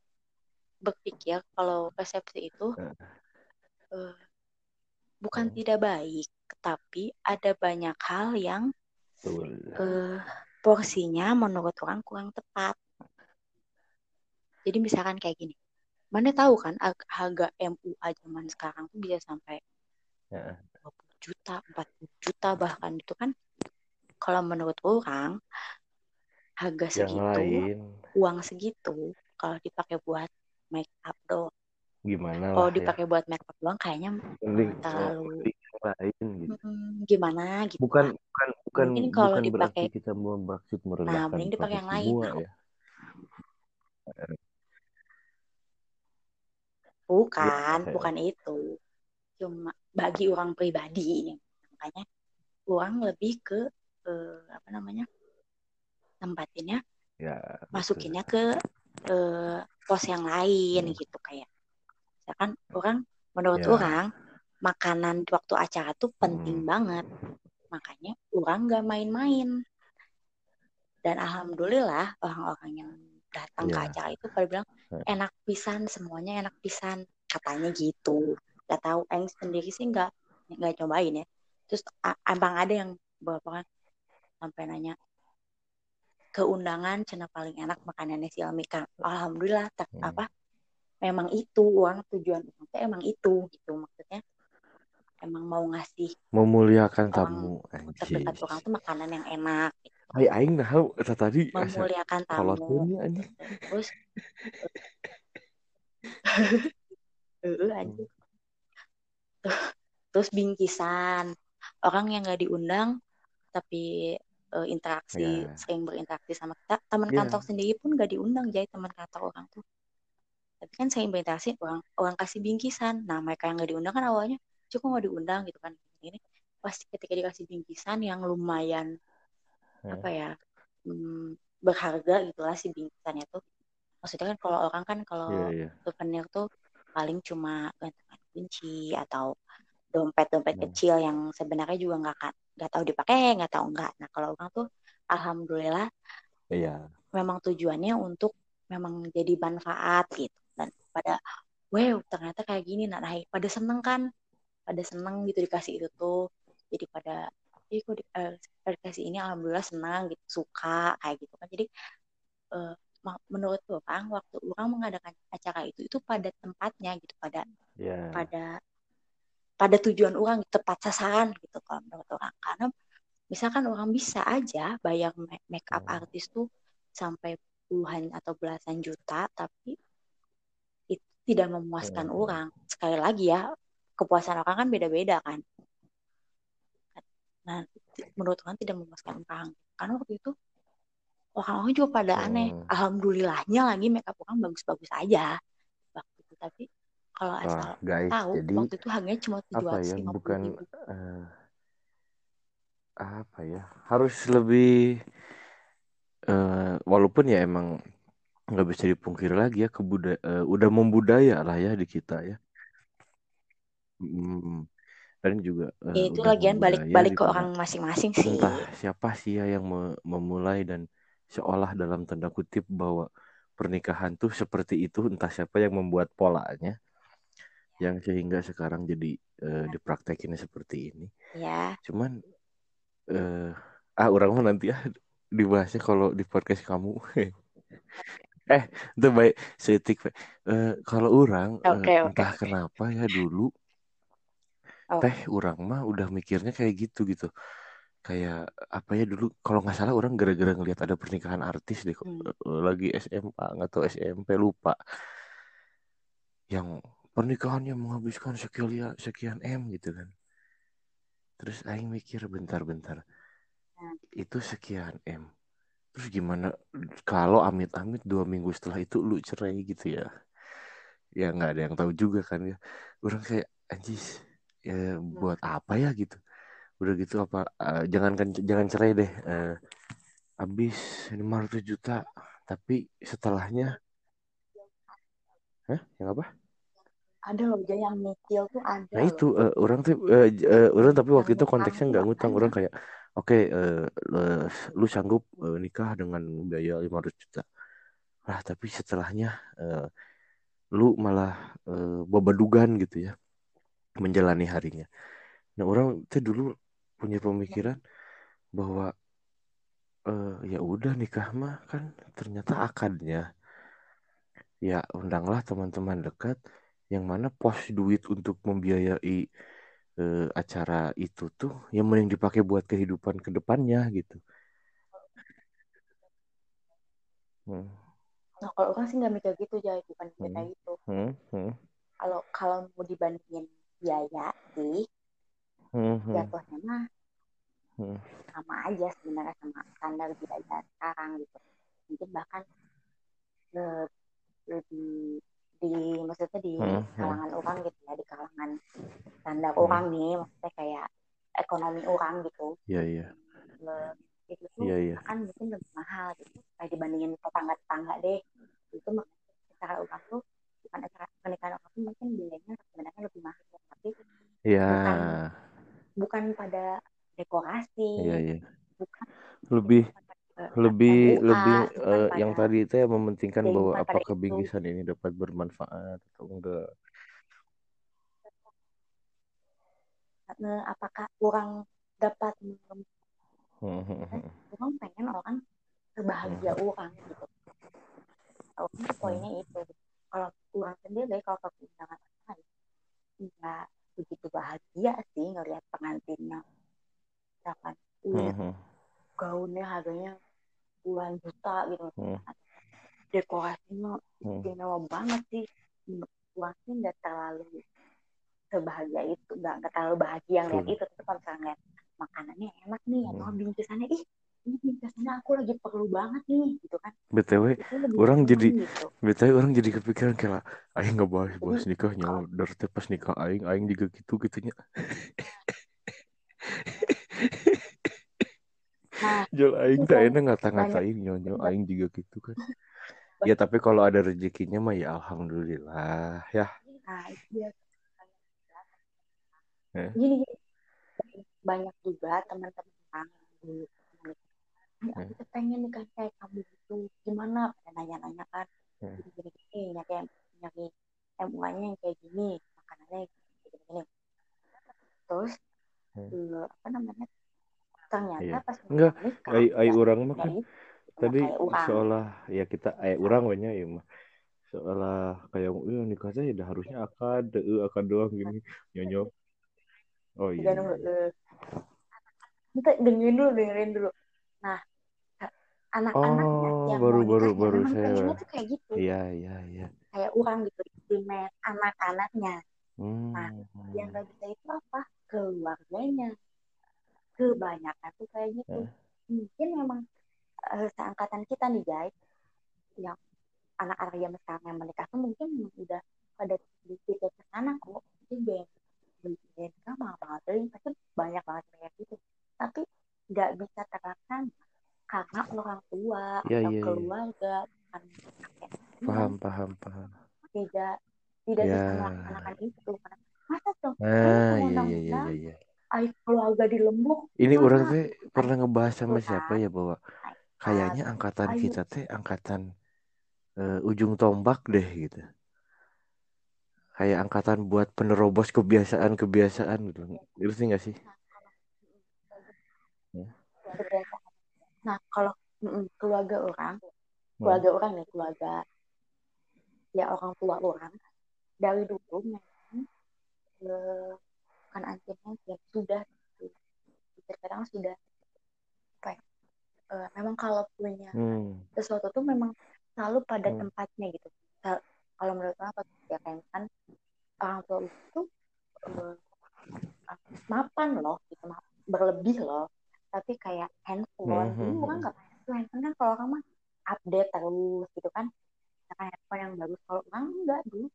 berpikir kalau resepsi itu eh, bukan Hmm. tidak baik tapi ada banyak hal yang Betul. eh, porsinya menurut orang kurang tepat jadi misalkan kayak gini mana tahu kan harga MUA zaman sekarang tuh bisa sampai Ya. 20 juta 40 juta bahkan itu kan kalau menurut orang harga Yang segitu lain uang segitu kalau dipakai buat make up doang gimana kalau ya. dipakai buat make up doang kayaknya Mending, terlalu lain gitu. mm, gimana gitu Bukan bukan bukan Mungkin kalau bukan dipakai- kita mau maksud nah merendahkan mending dipakai yang lain semua Nah, ya. bukan Iya, bukan itu cuma bagi orang pribadi ini makanya uang lebih ke eh, apa namanya tempatinnya ya masukinnya ke eh, pos yang lain Hmm. gitu kayak misalkan orang menurut Ya. orang makanan waktu acara tuh penting Hmm. banget makanya orang nggak main-main dan alhamdulillah orang-orang yang datang ke Ya. acara itu pada bilang enak pisan semuanya enak pisan katanya gitu nggak tahu Eng sendiri sih nggak nggak cobain ya terus abang ada yang beberapa kan sampai nanya keundangan cina paling enak makanannya si Elmi kan alhamdulillah tak Hmm. apa memang itu uang tujuan teh emang itu gitu maksudnya emang mau ngasih memuliakan tamu terdekat orang tuh makanan yang enak gitu. Hai aing nah eta tadi asa memuliakan kolot tamu anjing terus [laughs] anjing. terus bingkisan orang yang nggak diundang tapi eh, interaksi Ya. sering berinteraksi sama kita teman Ya. kantor sendiri pun nggak diundang jadi teman kantor orang tuh tapi kan sering berinteraksi orang orang kasih bingkisan nah mereka yang nggak diundang kan awalnya cukup nggak diundang gitu kan ini pasti ketika dikasih bingkisan yang lumayan Ya. apa ya hmm, berharga gitulah si bingkisannya tuh maksudnya kan kalau orang kan kalau Iya, iya. souvenir tuh paling cuma gantungan kunci atau dompet-dompet Hmm. kecil yang sebenarnya juga nggak nggak tahu dipakai nggak tahu nggak. Nah kalau orang tuh alhamdulillah Iya. memang tujuannya untuk memang jadi manfaat gitu. Dan pada wow ternyata kayak gini. Nah, nah pada seneng kan? Pada seneng gitu dikasih itu tuh. Jadi pada ih kok di, eh, dikasih ini alhamdulillah senang gitu. Suka kayak gitu kan. Jadi eh, menurut orang waktu orang mengadakan acara itu itu pada tempatnya gitu pada Iya. pada pada tujuan orang tepat sasaran gitu kalau menurut orang karena misalkan orang bisa aja bayar ma- make up Hmm. artis tuh sampai puluhan atau belasan juta tapi itu tidak memuaskan Hmm. orang sekali lagi ya kepuasan orang kan beda-beda kan nah menurut orang tidak memuaskan orang karena waktu itu orang-orang juga pada aneh Hmm. alhamdulillahnya lagi make up orang bagus-bagus aja waktu itu tapi kalau Wah, asal guys, tahu jadi waktu itu harganya cuma tujuh apa ratus ya? lima Bukan ribu eh, apa ya? Harus lebih eh, walaupun ya emang nggak bisa dipungkiri lagi ya kebuda eh, udah membudaya lah ya di kita ya. Hmm. Dan juga ya itu lagian balik membudaya balik di ke mana orang masing-masing sih entah siapa sih ya yang me- memulai dan seolah dalam tanda kutip bahwa pernikahan tuh seperti itu entah siapa yang membuat polanya yang sehingga sekarang jadi eh, dipraktekinnya seperti ini. Ya. Cuman eh ah orang mah nanti ya dibahasnya kalau di podcast kamu. [laughs] Eh itu baik setik eh kalau orang eh, oke oke entah kenapa ya dulu oh. teh orang mah udah mikirnya kayak gitu gitu. Kayak apa ya dulu kalau nggak salah orang gara-gara ngelihat ada pernikahan artis deh kok, hmm. eh, lagi SMA nggak tahu SMP lupa. Yang pernikahannya menghabiskan sekian sekian M gitu kan. Terus Aing mikir bentar-bentar Nah, itu sekian M. Terus gimana? Kalau amit-amit dua minggu setelah itu lu cerai gitu ya. Ya nggak ada yang tahu juga kan ya. Orang kayak anjis ya hmm. buat apa ya? gitu. Udah gitu apa eh, jangan jangan cerai deh. Eh, habis 500 juta tapi setelahnya Hah? yang apa ada loh Jay, yang nyicil tuh ada nah loh. itu eh, orang tuh j- eh, orang tapi waktu itu konteksnya nggak ngutang. Orang kayak oke eh, eh, lu sanggup eh, nikah dengan biaya 500 juta? Lah tapi setelahnya eh, lu malah eh, babadugan gitu ya menjalani harinya. Nah orang tuh dulu punya pemikiran bahwa eh, ya udah nikah mah kan ternyata akadnya. Ya undanglah teman-teman dekat yang mana pos duit untuk membiayai eh, acara itu tuh yang mending dipakai buat kehidupan ke depannya gitu. Hmm. nah kalau orang sih nggak mikir gitu Jay bukan Hmm. kayak gitu Hmm. Hmm. kalau kalau mau dibandingin biaya sih Hmm. Hmm. jatuhnya mah Hmm. sama aja sebenarnya sama standar biaya sekarang gitu mungkin bahkan eh, lebih di maksudnya di Hmm. Hmm. kalangan orang gitu ya di kalangan standar Hmm. orang nih maksudnya kayak ekonomi orang gitu Iya, iya. Itu tuh iya. kan mungkin lebih mahal gitu kayak dibandingin tetangga tetangga deh itu secara orang tuh bukan acara pernikahan orang tuh mungkin biayanya sebenarnya lebih mahal tapi Iya. bukan bukan pada dekorasi Iya, iya. bukan Lebih bukan lebih MUA, lebih eh, yang tadi itu ya mementingkan bahwa apakah itu. bingkisan ini dapat bermanfaat atau enggak. apakah orang dapat mem- Hmm, hmm, hmm. orang pengen orang sebahagia orang gitu orang poinnya itu kalau orang sendiri kalau ke undangan lain nggak begitu bahagia sih ngelihat pengantinnya misalkan uh. Gaunnya harganya puluhan juta gitu Hmm. dekorasinya Hmm. istimewa banget sih menurut sih nggak terlalu sebahagia itu nggak nggak terlalu bahagia ngeliat Betul. itu tapi kalau misalnya ngeliat makanannya enak nih atau Hmm. bingkisannya ih ini bingkisannya aku lagi perlu banget nih gitu kan BTW, orang jadi gitu BTW orang jadi kepikiran kayak aing nggak bahas bahas nikahnya kalau- dari pas nikah aing aing juga gitu gitunya [laughs] nah jual aing tak enak ngata-ngatain nyonya aing juga gitu kan. Ya tapi kalau ada rezekinya mah ya alhamdulillah ya. Nah Eh. gini gini. Banyak juga teman-teman dulu. Ay, aku tuh pengen nikah kayak kamu gitu. Gimana? Nanya-nanya kan. Hmm. gini gini nyari nyari MUA-nya yang kayak gini makanannya gini gini terus eh, apa namanya ternyata Iya. pas Enggak, ai ai nggak orang mah kan nggak tadi seolah ya kita ai orang wanya ya mah seolah kayak eh nikah saya udah harusnya akad eh akad doang gini nyonya oh iya eh. Kita dengerin dulu, dengerin dulu. Nah, anak-anaknya Oh, yang baru- baru- nikahnya baru saya- tuh kayak gitu. iya iya iya Kayak orang gitu, demand anak-anaknya. hmm. Nah, Yang gak bisa itu apa? Keluarganya. Kebanyakan tuh kayak gitu. Eh. Mungkin memang eh, seangkatan kita nih guys, yang anak-anak yang sekarang yang menikah tuh mungkin memang udah pada sedikit ke sana kok. Band band mah banget dari pasti banyak banget kayak gitu. Tapi nggak bisa terlaksana karena orang tua Iya, atau iya. keluarga bukan kakek paham paham paham tidak tidak bisa Ya. melaksanakan itu karena masa dong ah iya iya iya undang-undang iya iya ay keluarga di lembuk ini orang teh pernah ngebahas sama Tuh, siapa ya bahwa Ay, kayaknya angkatan ayo. kita teh angkatan eh, ujung tombak deh gitu kayak angkatan buat penerobos kebiasaan-kebiasaan gitu ngerti nggak sih Ya. kebiasaan. Nah, kalau mm, keluarga orang, Hmm. keluarga orang nih, keluarga ya orang tua orang dari dulu memang eh, bukan antinya ya sudah terkadang sudah apa ya, eh, memang kalau punya hmm. sesuatu tuh memang selalu pada Hmm. tempatnya gitu. Kal- Kalau menurut apa ya kayak kan orang tua itu eh, mapan loh, gitu, berlebih loh. Tapi kayak handphone Hmm, dulu hmm, orang hmm. nggak pakai handphone kan kalau orang mah update terus gitu kan. Misalkan handphone yang bagus kalau orang enggak dulu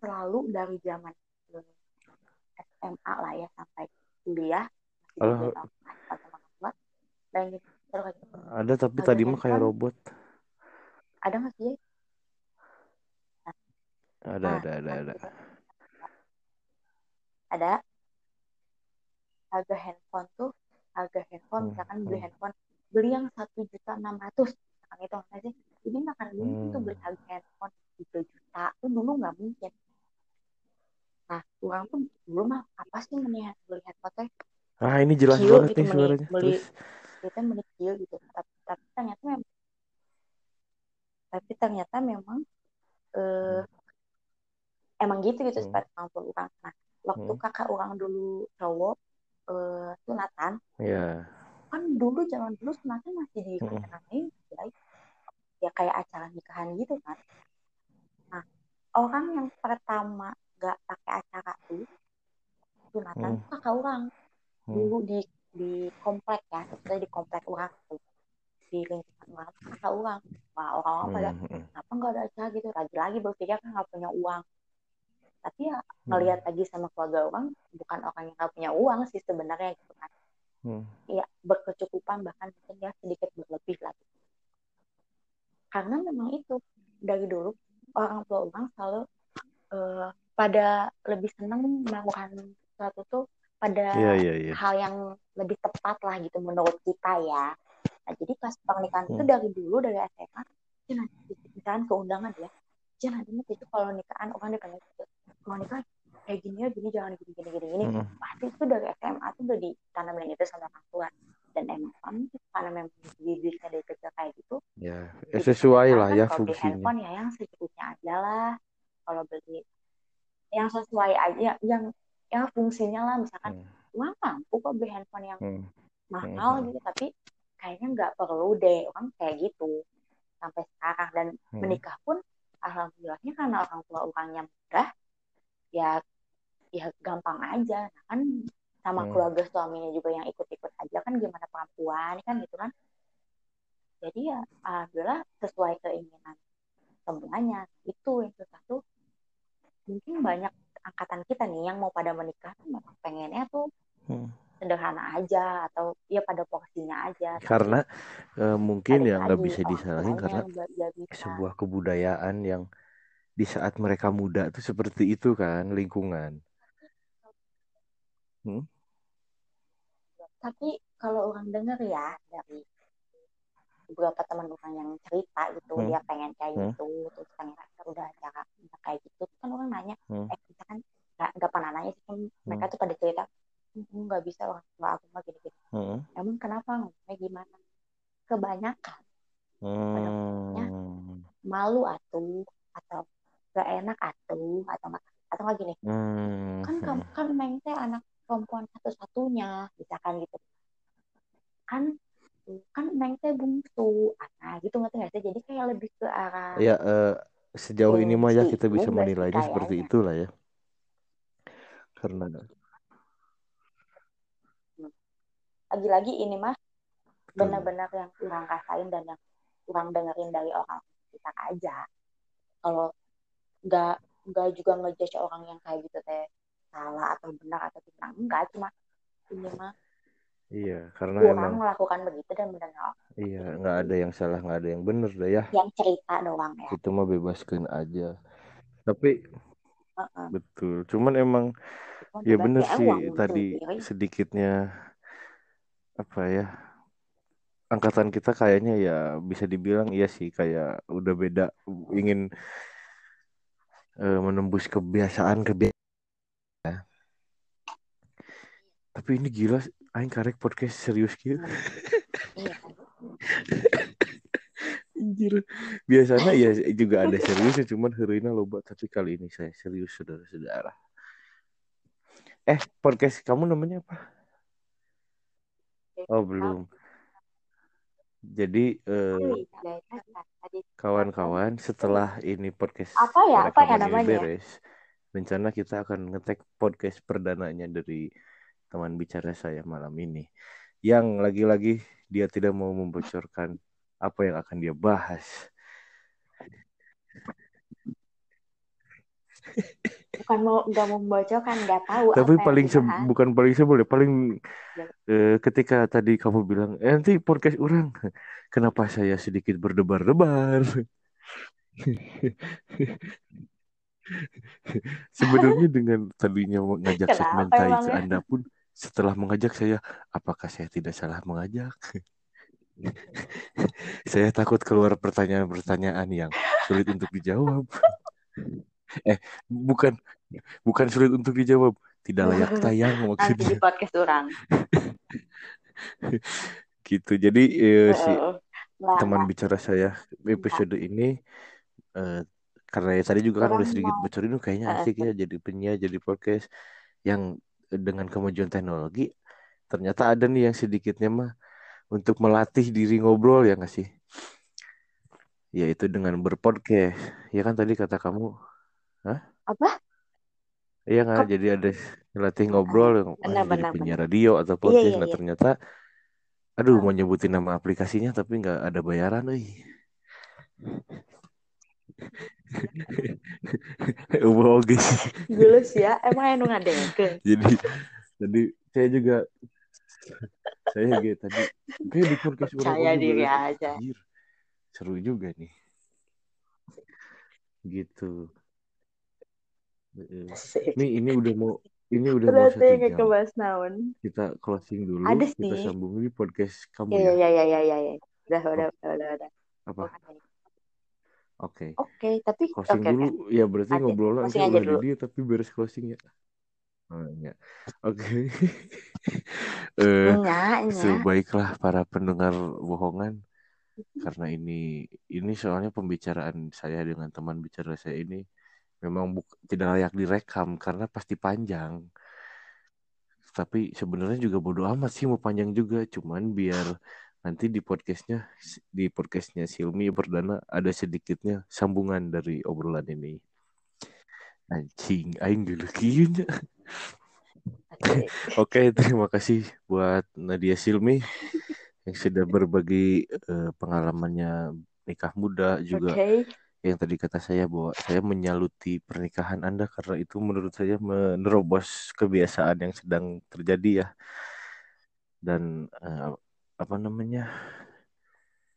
selalu dari zaman SMA lah ya sampai kuliah. Dan gitu, gitu. ada tapi tadi mah kayak robot ada nggak sih? ada Nah, ada ada ada ada harga handphone tuh harga handphone Hmm, misalkan beli hmm. handphone beli yang satu juta enam ratus misalkan itu nggak sih jadi nggak akan mungkin tuh Hmm. beli harga handphone tiga juta tuh dulu nggak mungkin nah orang tuh dulu mah apa sih melihat beli handphone teh ah ini jelas Kill banget gitu, nih suaranya. beli terus? kita menikil gitu. Tapi, tapi ternyata memang tapi ternyata memang eh, emang gitu gitu Hmm. seperti orang tua orang. Nah waktu Hmm. kakak orang dulu cowok eh, sunatan ya kan dulu zaman dulu sunatan masih di rencananya ya, ya kayak acara nikahan gitu kan nah orang yang pertama gak pakai acara tuh sunatan Hmm. kakak orang Hmm. dulu di di komplek ya maksudnya di komplek orang tuh di lingkungan orang kakak orang wah orang-orang pada Hmm, hmm. kenapa nggak ada acara gitu lagi-lagi berpikir kan nggak punya uang tapi ya Hmm. ngelihat lagi sama keluarga orang bukan orang yang nggak punya uang sih sebenarnya gitu kan Hmm. ya berkecukupan bahkan mungkin ya sedikit berlebih lah gitu. karena memang itu dari dulu orang tua orang selalu eh, pada lebih senang melakukan sesuatu tuh pada Iya iya iya. hal yang lebih tepat lah gitu menurut kita ya. Nah, jadi pas pernikahan itu Hmm. dari dulu dari SMA, nanti misalkan keundangan ya, ya nanti itu kalau nikahan orang dipanggil gitu, kalau nikah kayak gini ya gini jangan gini gini gini gini. Hmm. Pasti itu dari SMA tuh udah ditanamin itu sama orang tua. Dan emang kami karena memang didiknya dari kecil kayak gitu, Ya, sesuai lah ya kalau beli fungsinya. handphone ya yang secukupnya aja lah. Kalau beli yang sesuai aja, yang yang fungsinya lah misalkan Hmm. uang mampu kok beli handphone yang Hmm. mahal Hmm. gitu tapi kayaknya nggak perlu deh orang kayak gitu sampai sekarang dan Hmm. menikah pun alhamdulillahnya karena orang tua orangnya mudah ya ya gampang aja nah kan sama Hmm. keluarga suaminya juga yang ikut-ikut aja kan gimana perempuan kan gitu kan jadi ya alhamdulillah sesuai keinginan semuanya itu yang susah tuh mungkin banyak angkatan kita nih yang mau pada menikah tuh memang pengennya tuh Hmm. sederhana aja atau ya pada porsinya aja Karena eh, mungkin balik ya nggak bisa disalahin karena yang bisa sebuah kebudayaan yang di saat mereka muda tuh seperti itu kan lingkungan. Hmm? tapi kalau orang dengar ya dari beberapa teman orang yang cerita gitu Hmm. dia pengen kayak Hmm. gitu terus ternyata udah cara kayak gitu Terus kan orang nanya Hmm. eh kita kan nggak nggak pernah nanya sih kan mereka tuh pada cerita "Hmm, nggak bisa orang tua aku mah gini gini Hmm. emang kenapa ngomongnya gimana kebanyakan Hmm. malu atuh atau gak enak atuh atau nggak atau nggak gini Hmm. kan kamu kan Meng teh anak perempuan satu-satunya misalkan gitu kan kan Meng teh bungsu nah gitu ngerti nggak sih jadi kayak lebih ke arah Ya eh, sejauh ini mah ya kita bisa menilainya seperti itulah ya. Karena lagi-lagi ini mah betul. benar-benar yang kurang rasain dan yang kurang dengerin dari orang kita aja. Kalau nggak nggak juga ngejudge orang yang kayak gitu teh salah atau benar atau tidak. Enggak cuma ini mah Iya, karena kurang emang melakukan begitu dan mendengar iya nggak ada yang salah nggak ada yang benar dah ya. yang cerita doang ya Itu mah bebaskan aja. Tapi Heeh. betul. Cuman emang Cuma ya bener ya sih tadi sedikitnya apa ya angkatan kita kayaknya ya bisa dibilang iya sih kayak udah beda ingin eh, menembus kebiasaan kebiasaan. Tapi ini gila, aing karek podcast serius gitu. Anjir. Biasanya ya juga ada seriusnya, cuman heureuina loba. Tapi kali ini saya serius, saudara-saudara. Eh, podcast kamu namanya apa? Oh, belum. Jadi, eh, kawan-kawan, setelah ini podcast apa ya apa ya namanya beres, rencana kita akan ngetek podcast perdananya dari teman bicara saya malam ini. Yang lagi-lagi dia tidak mau membocorkan apa yang akan dia bahas. bukan mau nggak mau membocorkan nggak tahu Tapi apa yang paling dibahas bukan paling sebel ya, paling Ya, eh, ketika tadi kamu bilang, eh, nanti podcast orang, kenapa saya sedikit berdebar-debar? [laughs] Sebenarnya dengan tadinya ngajak segmen Anda pun setelah mengajak saya, apakah saya tidak salah mengajak? [laughs] Saya takut keluar pertanyaan-pertanyaan yang sulit untuk dijawab. [laughs] Eh, bukan bukan sulit untuk dijawab, tidak layak [laughs] tayang nanti di maksudnya. podcast orang Gitu. Jadi eh, si nggak teman nggak bicara saya episode ini eh, karena ya tadi juga kan udah sedikit bocorin "Oh, kayaknya asik ya jadi penyiar jadi podcast yang dengan kemajuan teknologi ternyata ada nih yang sedikitnya mah untuk melatih diri ngobrol ya nggak sih? Yaitu dengan berpodcast. Ya kan tadi kata kamu? Hah? apa? Iya nggak? Kep- jadi ada latih Heeh. ngobrol benar jadi benar penyiar benar. radio atau iya podcast. Iya nah iya. ternyata aduh mau nyebutin nama aplikasinya tapi nggak ada bayaran euy [laughs] [laughs] Ubo sih. Gulus ya, emang anu ngadengkeun. Jadi tadi saya juga saya gitu tadi kayak di podcast Percaya diri aja. Anjir, seru juga nih. Gitu. Nih ini udah mau ini udah mau satu jam. naon. Kita closing dulu. Ada Kita sih. sambung lagi podcast kamu Ya ya. ya ya ya ya ya. Udah udah udah udah. udah. Apa? Oke. Oke. Oke, tapi Closing oke dulu. oke. Ya berarti Nanti ngobrolnya nanti udah dulu. dia tapi beres closing ya. Oh. Oke. [laughs] eh Nya nya. sebaiklah para pendengar bohongan karena ini ini soalnya pembicaraan saya dengan teman bicara saya ini memang buk- tidak layak direkam karena pasti panjang. Tapi sebenarnya juga bodo amat sih mau panjang juga, cuman biar nanti di podcastnya di podcastnya Silmi perdana ada sedikitnya sambungan dari obrolan ini. Anjing, aing Asik. Oke, terima kasih buat Nadia Silmi yang sudah berbagi eh, pengalamannya nikah muda juga Oke. yang tadi kata saya bahwa saya menyaluti pernikahan Anda karena itu menurut saya menerobos kebiasaan yang sedang terjadi ya dan eh, apa namanya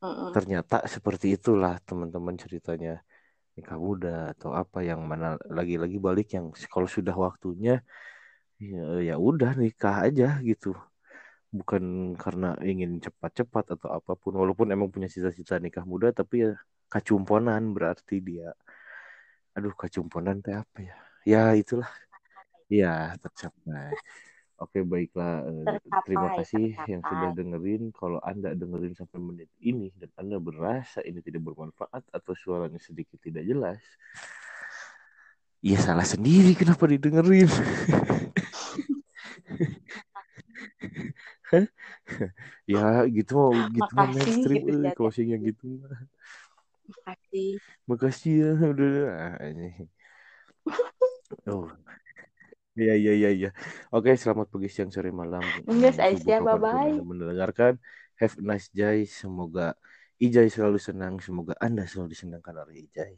Mm-mm. ternyata seperti itulah teman-teman ceritanya nikah muda atau apa yang mana lagi-lagi balik yang kalau sudah waktunya ya, ya udah nikah aja gitu. Bukan karena ingin cepat-cepat atau apa pun walaupun emang punya cita-cita nikah muda tapi ya kacumponan berarti dia. Aduh kacumponan teh apa ya? Ya itulah. Ya tercapai oke baiklah Eh, terima Tercapai, kasih yang tercapai. sudah dengerin kalau anda dengerin sampai menit ini dan anda berasa ini tidak bermanfaat atau suaranya sedikit tidak jelas ya salah sendiri kenapa didengerin [laughs] ya gitu mau gitu Makasih mainstream gitu eh ya. closing yang gitu Makasih. makasih ya udah ah, ini oh [laughs] Iya iya iya iya. Oke, selamat pagi siang sore malam. Enggak, Aisyah, bye bye. Mendengarkan have a nice day. Semoga Ijai selalu senang, semoga Anda selalu disenangkan oleh Ijai.